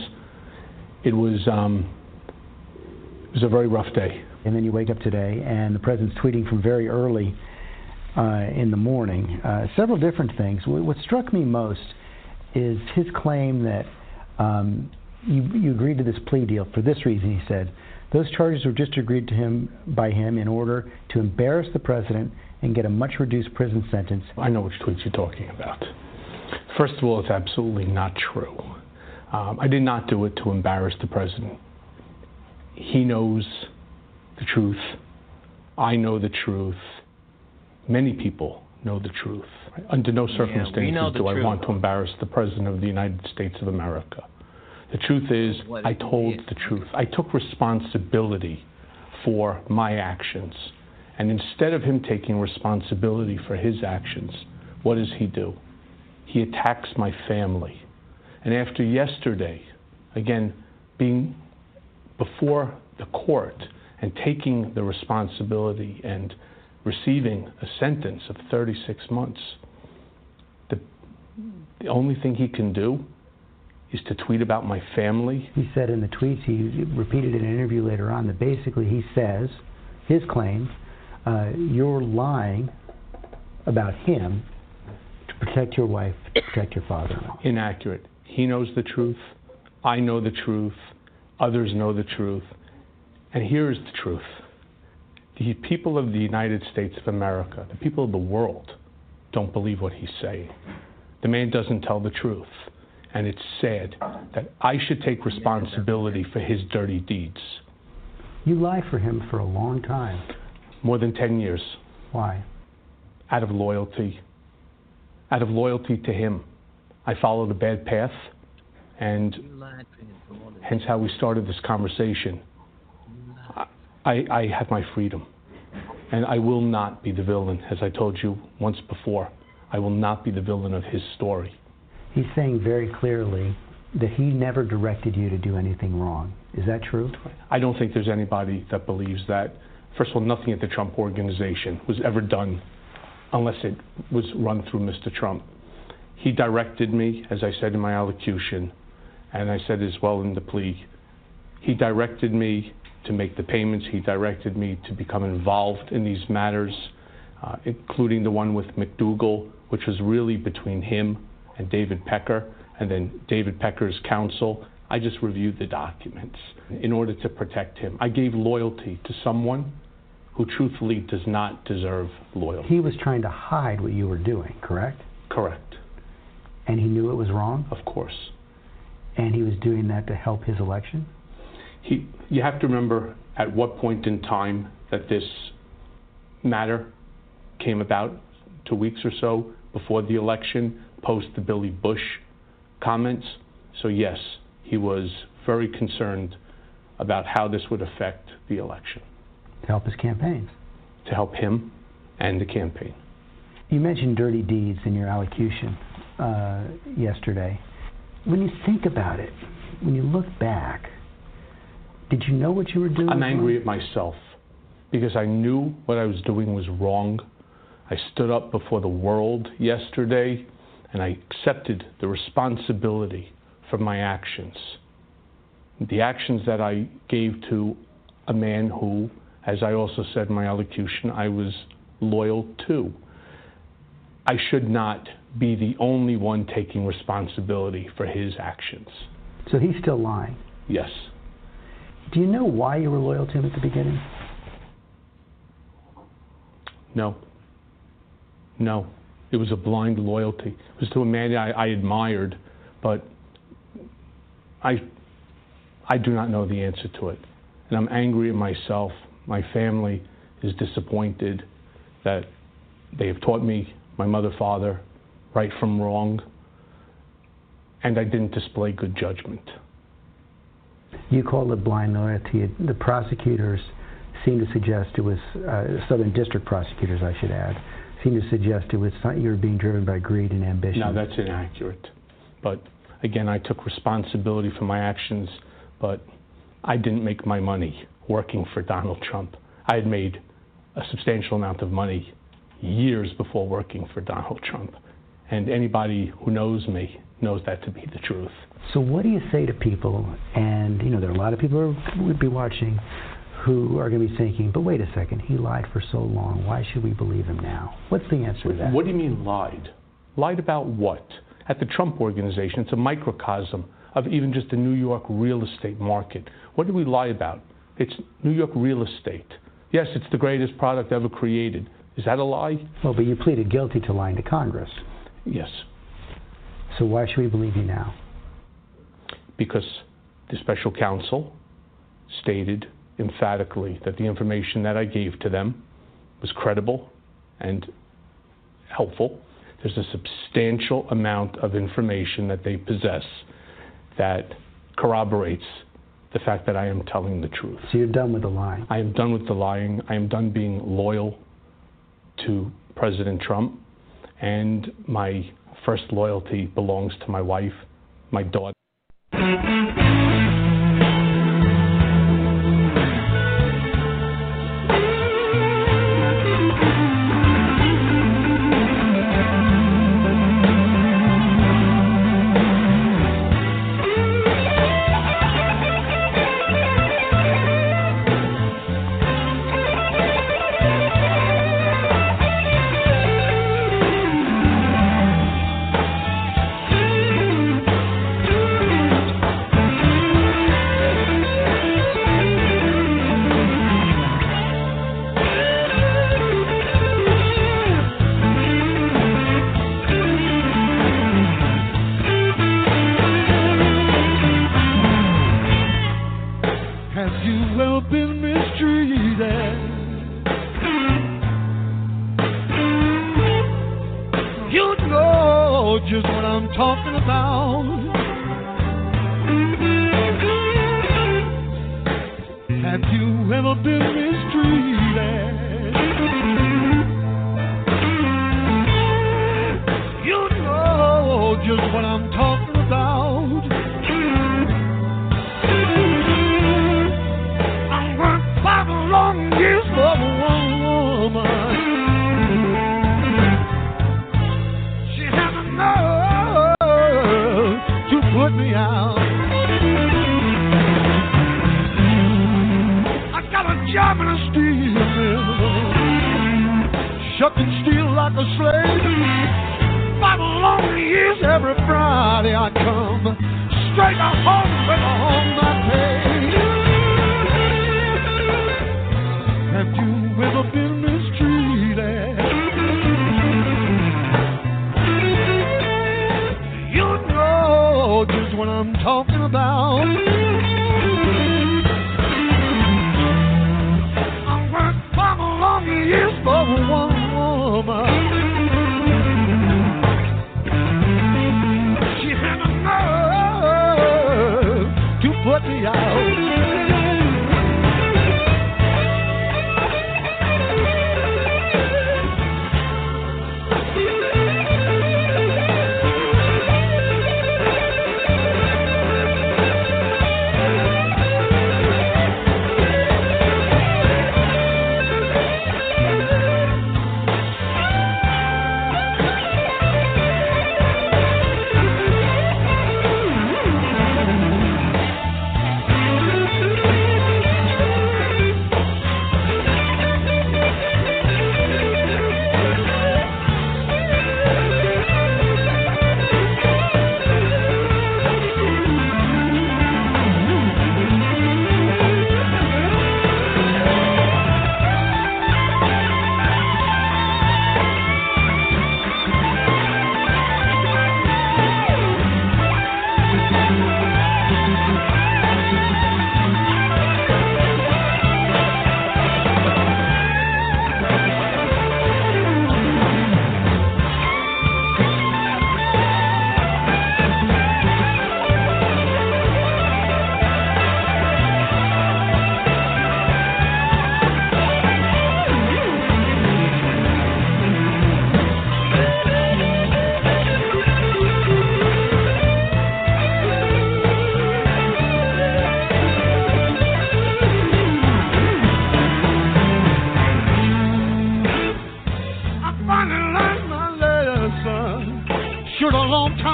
It was um, it was a very rough day. And then you wake up today, and the president's tweeting from very early in the morning uh, several different things. Wh- What struck me most is his claim that um, you, you agreed to this plea deal for this reason. He said those charges were just agreed to him by him in order to embarrass the president and get a much reduced prison sentence. I know which tweets you're talking about. First of all, it's absolutely not true. Um, I did not do it to embarrass the president. He knows the truth. I know the truth. Many people know the truth. Under no circumstances the do I want to embarrass the president of the United States of America. The truth is, What I told did. the truth. I took responsibility for my actions. And instead of him taking responsibility for his actions, what does he do? He attacks my family. And after yesterday, again, being before the court and taking the responsibility and receiving a sentence of 36 months, the, the only thing he can do is to tweet about my family. He said in the tweets, he repeated in an interview later on, that basically he says, his claim, uh, you're lying about him to protect your wife, to protect your father-in-law. Inaccurate. He knows the truth. I know the truth. Others know the truth. And here is the truth. The people of the United States of America, the people of the world, don't believe what he's saying. The man doesn't tell the truth. And it's sad that I should take responsibility for his dirty deeds. You lied for him for a long time. More than 10 years. Why? Out of loyalty. Out of loyalty to him. I followed a bad path, and hence how we started this conversation. I, I have my freedom, and I will not be the villain, as I told you once before. I will not be the villain of his story. He's saying very clearly that he never directed you to do anything wrong. Is that true? I don't think there's anybody that believes that. First of all, nothing at the Trump organization was ever done unless it was run through Mr. Trump. He directed me, as I said in my allocution, and I said as well in the plea, he directed me to make the payments. He directed me to become involved in these matters, uh, including the one with McDougal, which was really between him and David Pecker, and then David Pecker's counsel. I just reviewed the documents in order to protect him. I gave loyalty to someone who truthfully does not deserve loyalty. He was trying to hide what you were doing, correct? Correct. And he knew it was wrong? Of course. And he was doing that to help his election? He, you have to remember at what point in time that this matter came about, two weeks or so before the election, post the Billy Bush comments. So, yes, he was very concerned about how this would affect the election. To help his campaigns? To help him and the campaign. You mentioned dirty deeds in your allocution uh, yesterday. When you think about it, when you look back, did you know what you were doing? I'm angry at myself because I knew what I was doing was wrong. I stood up before the world yesterday and I accepted the responsibility for my actions. The actions that I gave to a man who, as I also said in my allocution, I was loyal to. I should not be the only one taking responsibility for his actions. So he's still lying. Yes. Do you know why you were loyal to him at the beginning? No. No. It was a blind loyalty. It was to a man I, I admired, but I, I do not know the answer to it. And I'm angry at myself. My family is disappointed that they have taught me, my mother, father, right from wrong, and I didn't display good judgment. You called it blind loyalty. The prosecutors seem to suggest it was, uh, Southern District prosecutors, I should add, seem to suggest it was you were being driven by greed and ambition. No, that's inaccurate. But again, I took responsibility for my actions, but I didn't make my money working for Donald Trump. I had made a substantial amount of money years before working for Donald Trump. And anybody who knows me knows that to be the truth. So what do you say to people? And you know, there are a lot of people who would be watching who are going to be thinking, "But wait a second, he lied for so long. Why should we believe him now?" What's the answer to that? What do you mean lied? Lied about what? At the Trump Organization, it's a microcosm of even just the New York real estate market. What did we lie about? It's New York real estate. Yes, it's the greatest product ever created. Is that a lie? Well, but you pleaded guilty to lying to Congress. Yes. So why should we believe you now? Because the special counsel stated emphatically that the information that I gave to them was credible and helpful. There's a substantial amount of information that they possess that corroborates the fact that I am telling the truth. So you're done with the lying. I am done with the lying. I am done being loyal to President Trump. And my first loyalty belongs to my wife, my daughter. Just what I'm talking about. Have you ever been mistreated? You know just what I'm a slave. Five long years every Friday I come straight home with all my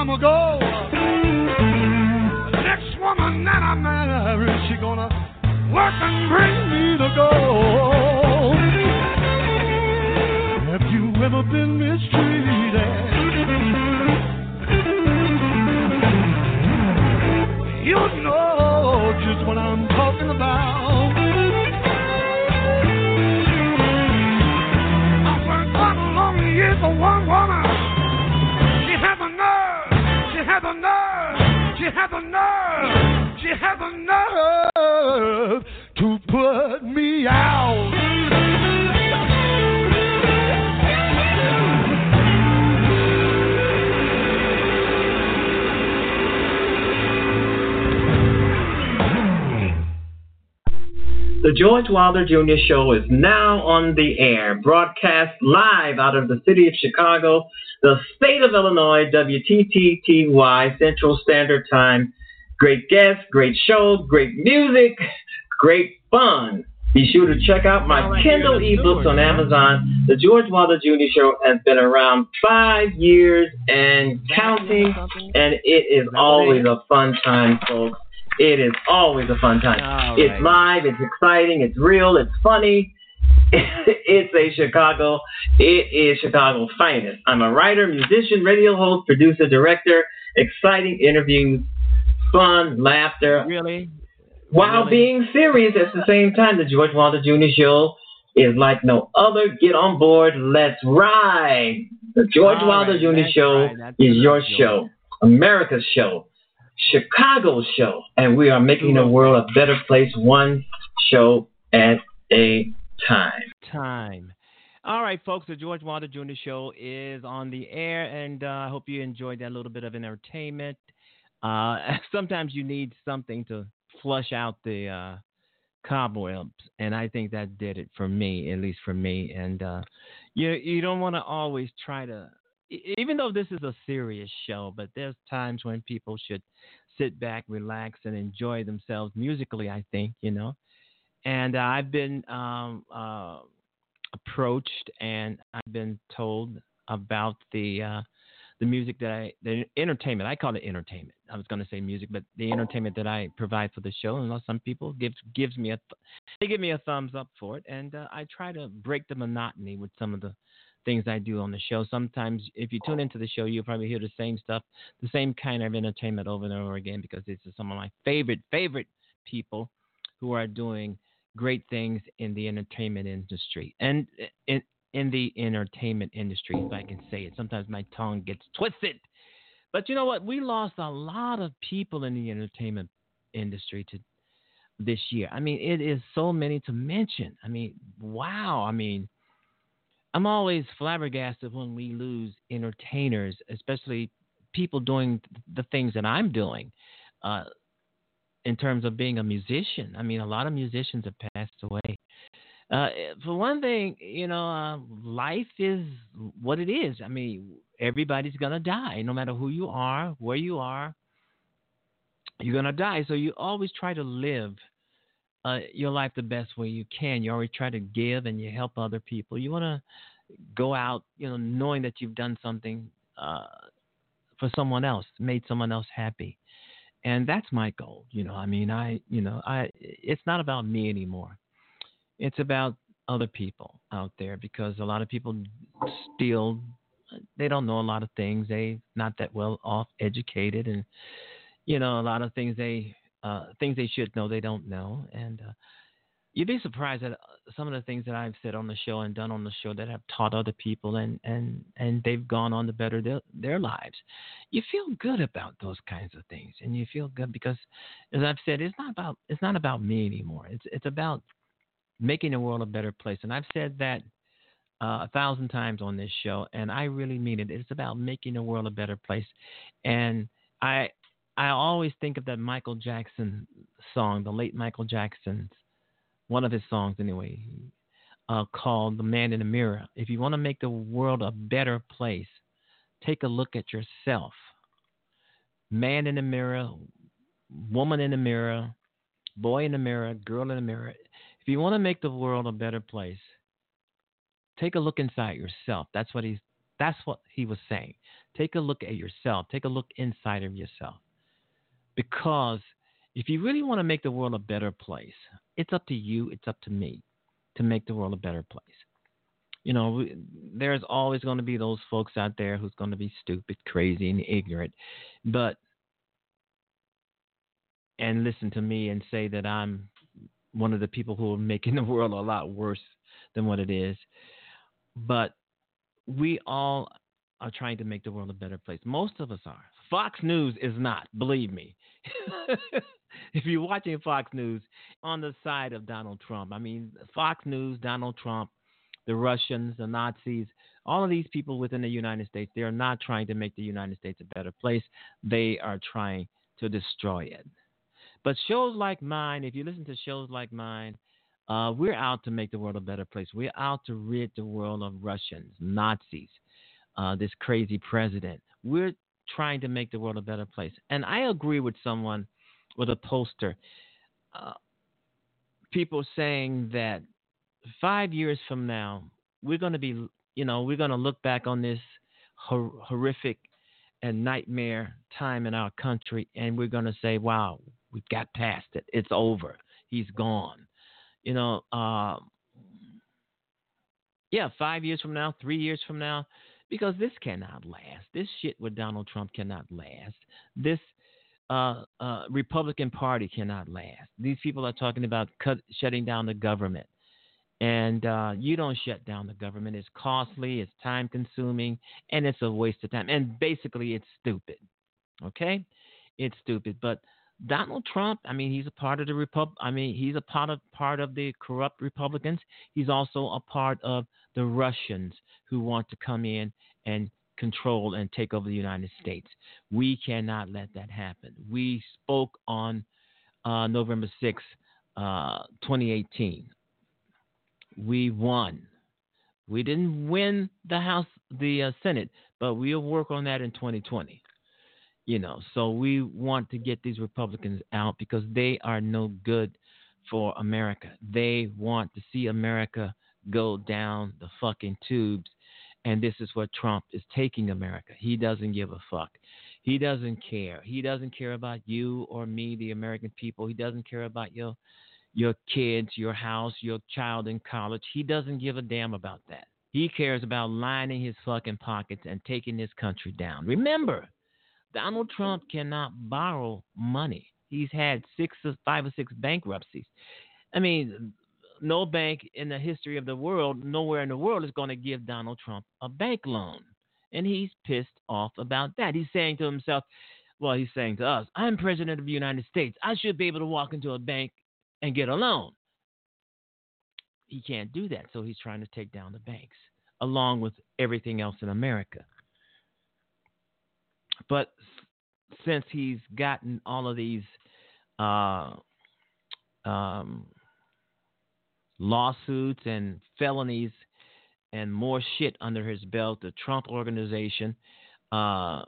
time ago. The next woman that I marry, she gonna work and bring me the gold. Have you ever been mistreated? George Wilder Jr. Show is now on the air, broadcast live out of the city of Chicago, the state of Illinois, WTTTY Central Standard Time. Great guests, great show, great music, great fun. Be sure to check out my Kindle ebooks on Amazon. The George Wilder Jr. Show has been around five years and counting, and it is always a fun time, folks. It is always a fun time. All It's live, it's exciting, it's real, it's funny. it's a Chicago, it is Chicago's finest. I'm a writer, musician, radio host, producer, director, exciting interviews, fun, laughter. Really? While being serious at the same time, the George Wilder Jr. Show is like no other. Get on board, let's ride. The George All Wilder right, Jr. Show right, is your show, America's show, Chicago's show, and we are making the world a better place one show at a time. time. All right, folks, the George Wilder Jr. Show is on the air, and uh, I hope you enjoyed that little bit of entertainment. Uh, sometimes you need something to flush out the uh, cobwebs, and I think that did it for me, at least for me. And uh, you you don't want to always try to, even though this is a serious show, but there's times when people should sit back, relax, and enjoy themselves musically. I think you know and uh, I've been um, uh, approached and I've been told about the uh, the music that I the entertainment. I call it entertainment. I was going to say music, but the entertainment that I provide for the show. And some people gives gives me a th- they give me a thumbs up for it, and uh, I try to break the monotony with some of the things I do on the show. Sometimes, if you tune into the show, you'll probably hear the same stuff, the same kind of entertainment over and over again because this is some of my favorite favorite people who are doing great things in the entertainment industry and in in the entertainment industry, if I can say it. Sometimes my tongue gets twisted, but you know what? We lost a lot of people in the entertainment industry to this year. I mean, it is so many to mention. I mean, wow. I mean, I'm always flabbergasted when we lose entertainers, especially people doing the things that I'm doing. Uh, in terms of being a musician. I mean, a lot of musicians have passed away. Uh, for one thing, you know, uh, life is what it is. I mean, everybody's gonna die, no matter who you are, where you are. You're gonna die, so you always try to live uh, your life the best way you can. You always try to give and you help other people. You want to go out, you know, knowing that you've done something uh, for someone else, made someone else happy and that's my goal you know i mean i you know i it's not about me anymore it's about other people out there because a lot of people still they don't know a lot of things they not that well off educated and you know a lot of things they uh things they should know they don't know and uh, you'd be surprised at uh, some of the things that I've said on the show and done on the show that have taught other people and and and they've gone on to better their, their lives. You feel good about those kinds of things, and you feel good because, as I've said, it's not about it's not about me anymore. It's it's about making the world a better place, and I've said that uh, a thousand times on this show, and I really mean it. It's about making the world a better place, and I I always think of that Michael Jackson song, the late Michael Jackson's one of his songs anyway, uh, called "The Man in the Mirror." If you want to make the world a better place, take a look at yourself. Man in the mirror, woman in the mirror, boy in the mirror, girl in the mirror. If you want to make the world a better place, take a look inside yourself. That's what he's that's what he was saying. Take a look at yourself. Take a look inside of yourself. Because if you really want to make the world a better place, it's up to you, it's up to me to make the world a better place. You know, there's always going to be those folks out there who's going to be stupid, crazy, and ignorant. But and listen to me and say that I'm one of the people who are making the world a lot worse than what it is. But we all are trying to make the world a better place. Most of us are. Fox News is not, believe me. if you're watching Fox News on the side of Donald Trump, I mean, Fox News, Donald Trump, the Russians, the Nazis, all of these people within the United States, they are not trying to make the United States a better place. They are trying to destroy it. But shows like mine, if you listen to shows like mine, uh, we're out to make the world a better place. We're out to rid the world of Russians, Nazis, uh, this crazy president. We're trying to make the world a better place. And I agree with someone with a poster. Uh, people saying that five years from now, we're going to be, you know, we're going to look back on this hor- horrific and nightmare time in our country, and we're going to say, wow, we got past it. It's over. He's gone. You know, uh, yeah, five years from now, three years from now, because this cannot last. This shit with Donald Trump cannot last. This uh, uh, Republican Party cannot last. These people are talking about cut, shutting down the government. And uh, you don't shut down the government. It's costly, it's time consuming, and it's a waste of time. And basically, it's stupid. Okay? It's stupid. But Donald Trump, I mean, he's a part of the Repub. I mean, he's a part of part of the corrupt Republicans. He's also a part of the Russians who want to come in and control and take over the United States. We cannot let that happen. We spoke on uh, November 6, uh, 2018. We won. We didn't win the House, the uh, Senate, but we'll work on that in 2020. You know, so we want to get these Republicans out because they are no good for America. They want to see America go down the fucking tubes. And this is what Trump is taking America. He doesn't give a fuck. He doesn't care. He doesn't care about you or me, the American people. He doesn't care about your your kids, your house, your child in college. He doesn't give a damn about that. He cares about lining his fucking pockets and taking this country down. Remember, Donald Trump cannot borrow money. He's had six or five or six bankruptcies. I mean, no bank in the history of the world, nowhere in the world is going to give Donald Trump a bank loan. And he's pissed off about that. He's saying to himself, well, he's saying to us, I'm president of the United States. I should be able to walk into a bank and get a loan. He can't do that, so he's trying to take down the banks along with everything else in America. But since he's gotten all of these uh, um, lawsuits and felonies and more shit under his belt, the Trump organization, uh,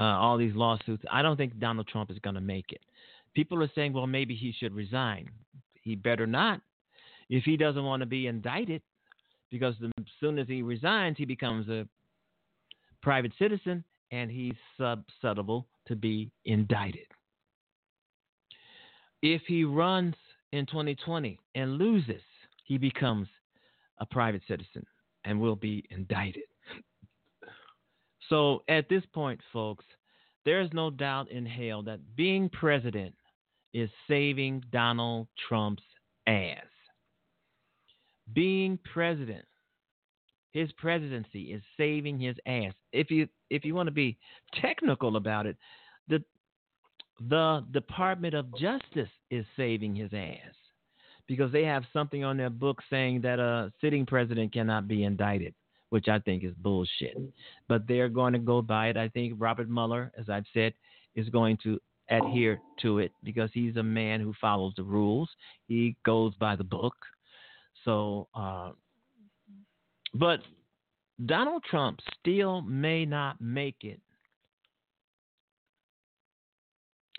uh, all these lawsuits, I don't think Donald Trump is going to make it. People are saying, well, maybe he should resign. He better not. If he doesn't want to be indicted, because the, soon as he resigns, he becomes a private citizen and he's susceptible to be indicted. If he runs in 2020 and loses, he becomes a private citizen and will be indicted. So at this point, folks, there is no doubt in hell that being president is saving Donald Trump's ass. Being president, his presidency is saving his ass. If you if you want to be technical about it, the the Department of Justice is saving his ass because they have something on their book saying that a sitting president cannot be indicted, which I think is bullshit. But they're going to go by it. I think Robert Mueller, as I've said, is going to adhere to it because he's a man who follows the rules. He goes by the book. So, uh, but Donald Trump still may not make it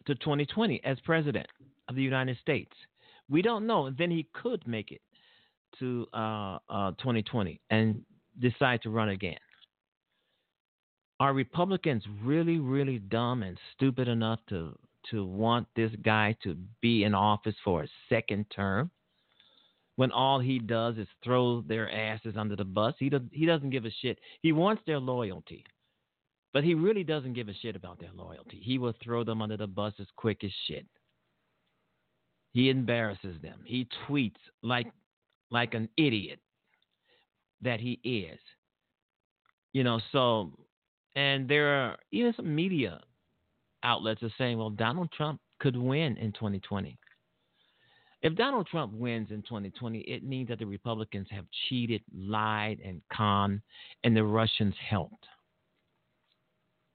to 2020 as president of the United States. We don't know. Then he could make it to uh, uh, 2020 and decide to run again. Are Republicans really, really dumb and stupid enough to to want this guy to be in office for a second term? When all he does is throw their asses under the bus, he does, he doesn't give a shit. He wants their loyalty, but he really doesn't give a shit about their loyalty. He will throw them under the bus as quick as shit. He embarrasses them. He tweets like like an idiot that he is. You know, so And there are even some media outlets are saying, well, Donald Trump could win in 2020. If Donald Trump wins in 2020, it means that the Republicans have cheated, lied, and conned, and the Russians helped.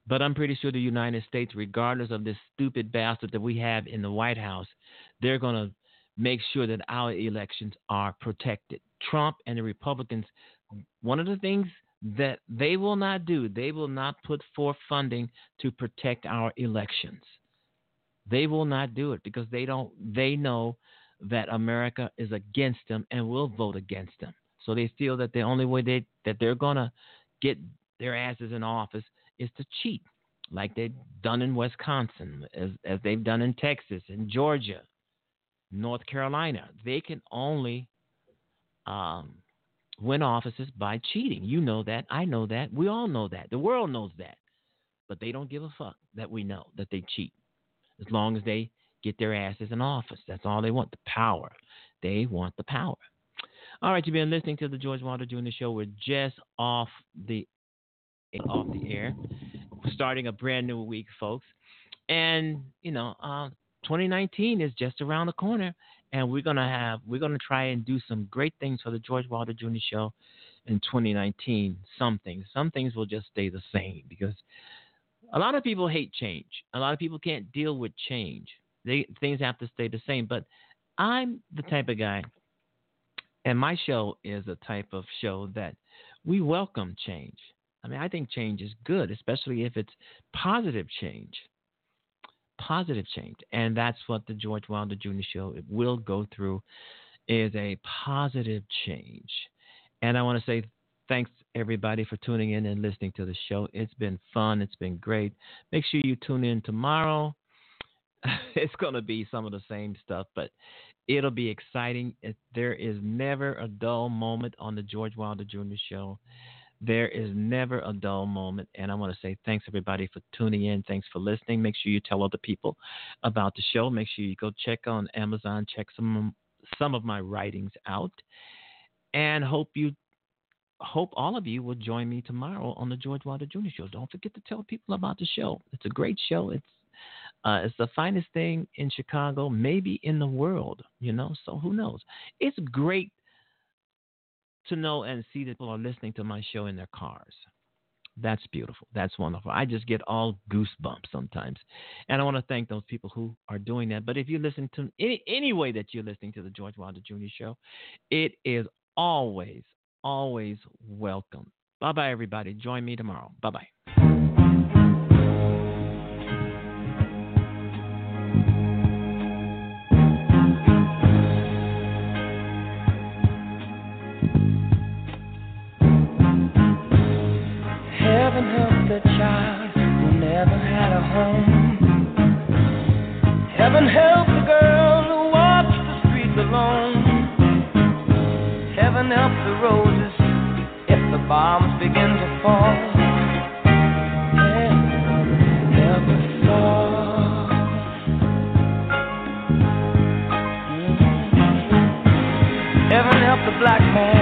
But I'm pretty sure the United States, regardless of this stupid bastard that we have in the White House, they're going to make sure that our elections are protected. Trump and the Republicans, one of the things that they will not do, they will not put forth funding to protect our elections. They will not do it because they don't they know that America is against them and will vote against them. So they feel that the only way they that they're gonna get their asses in office is to cheat, like they've done in Wisconsin, as as they've done in Texas and Georgia, North Carolina. They can only um, win offices by cheating. You know that. I know that. We all know that. The world knows that. But they don't give a fuck that we know that they cheat. As long as they get their asses in office. That's all they want the power. They want the power. All right, you've been listening to the George Wilder Jr. Show. We're just off the off the air, starting a brand new week, folks. And you know, uh, 2019 is just around the corner, and we're gonna have we're gonna try and do some great things for the George Wilder Jr. Show in 2019. Some things, some things will just stay the same because a lot of people hate change. A lot of people can't deal with change. They things have to stay the same. But I'm the mm-hmm. type of guy, and my show is a type of show that we welcome change. I mean, I think change is good, especially if it's positive change. Positive change, and that's what the George Wilder Jr. Show it will go through, is a positive change. And I want to say thanks everybody for tuning in and listening to the show. It's been fun. It's been great. Make sure you tune in tomorrow. it's going to be some of the same stuff, but it'll be exciting. It, there is never a dull moment on the George Wilder Jr. Show. There is never a dull moment. And I want to say thanks, everybody, for tuning in. Thanks for listening. Make sure you tell other people about the show. Make sure you go check on Amazon, check some, some of my writings out. And hope you hope all of you will join me tomorrow on the George Wilder Jr. Show. Don't forget to tell people about the show. It's a great show. It's uh, it's the finest thing in Chicago, maybe in the world. You know, so who knows? It's great to know and see that people are listening to my show in their cars. That's beautiful. That's wonderful. I just get all goosebumps sometimes. And I want to thank those people who are doing that. But if you listen to any, any way that you're listening to the George Wilder Jr. show, it is always, always welcome. Bye bye, everybody. Join me tomorrow. Bye bye. Black man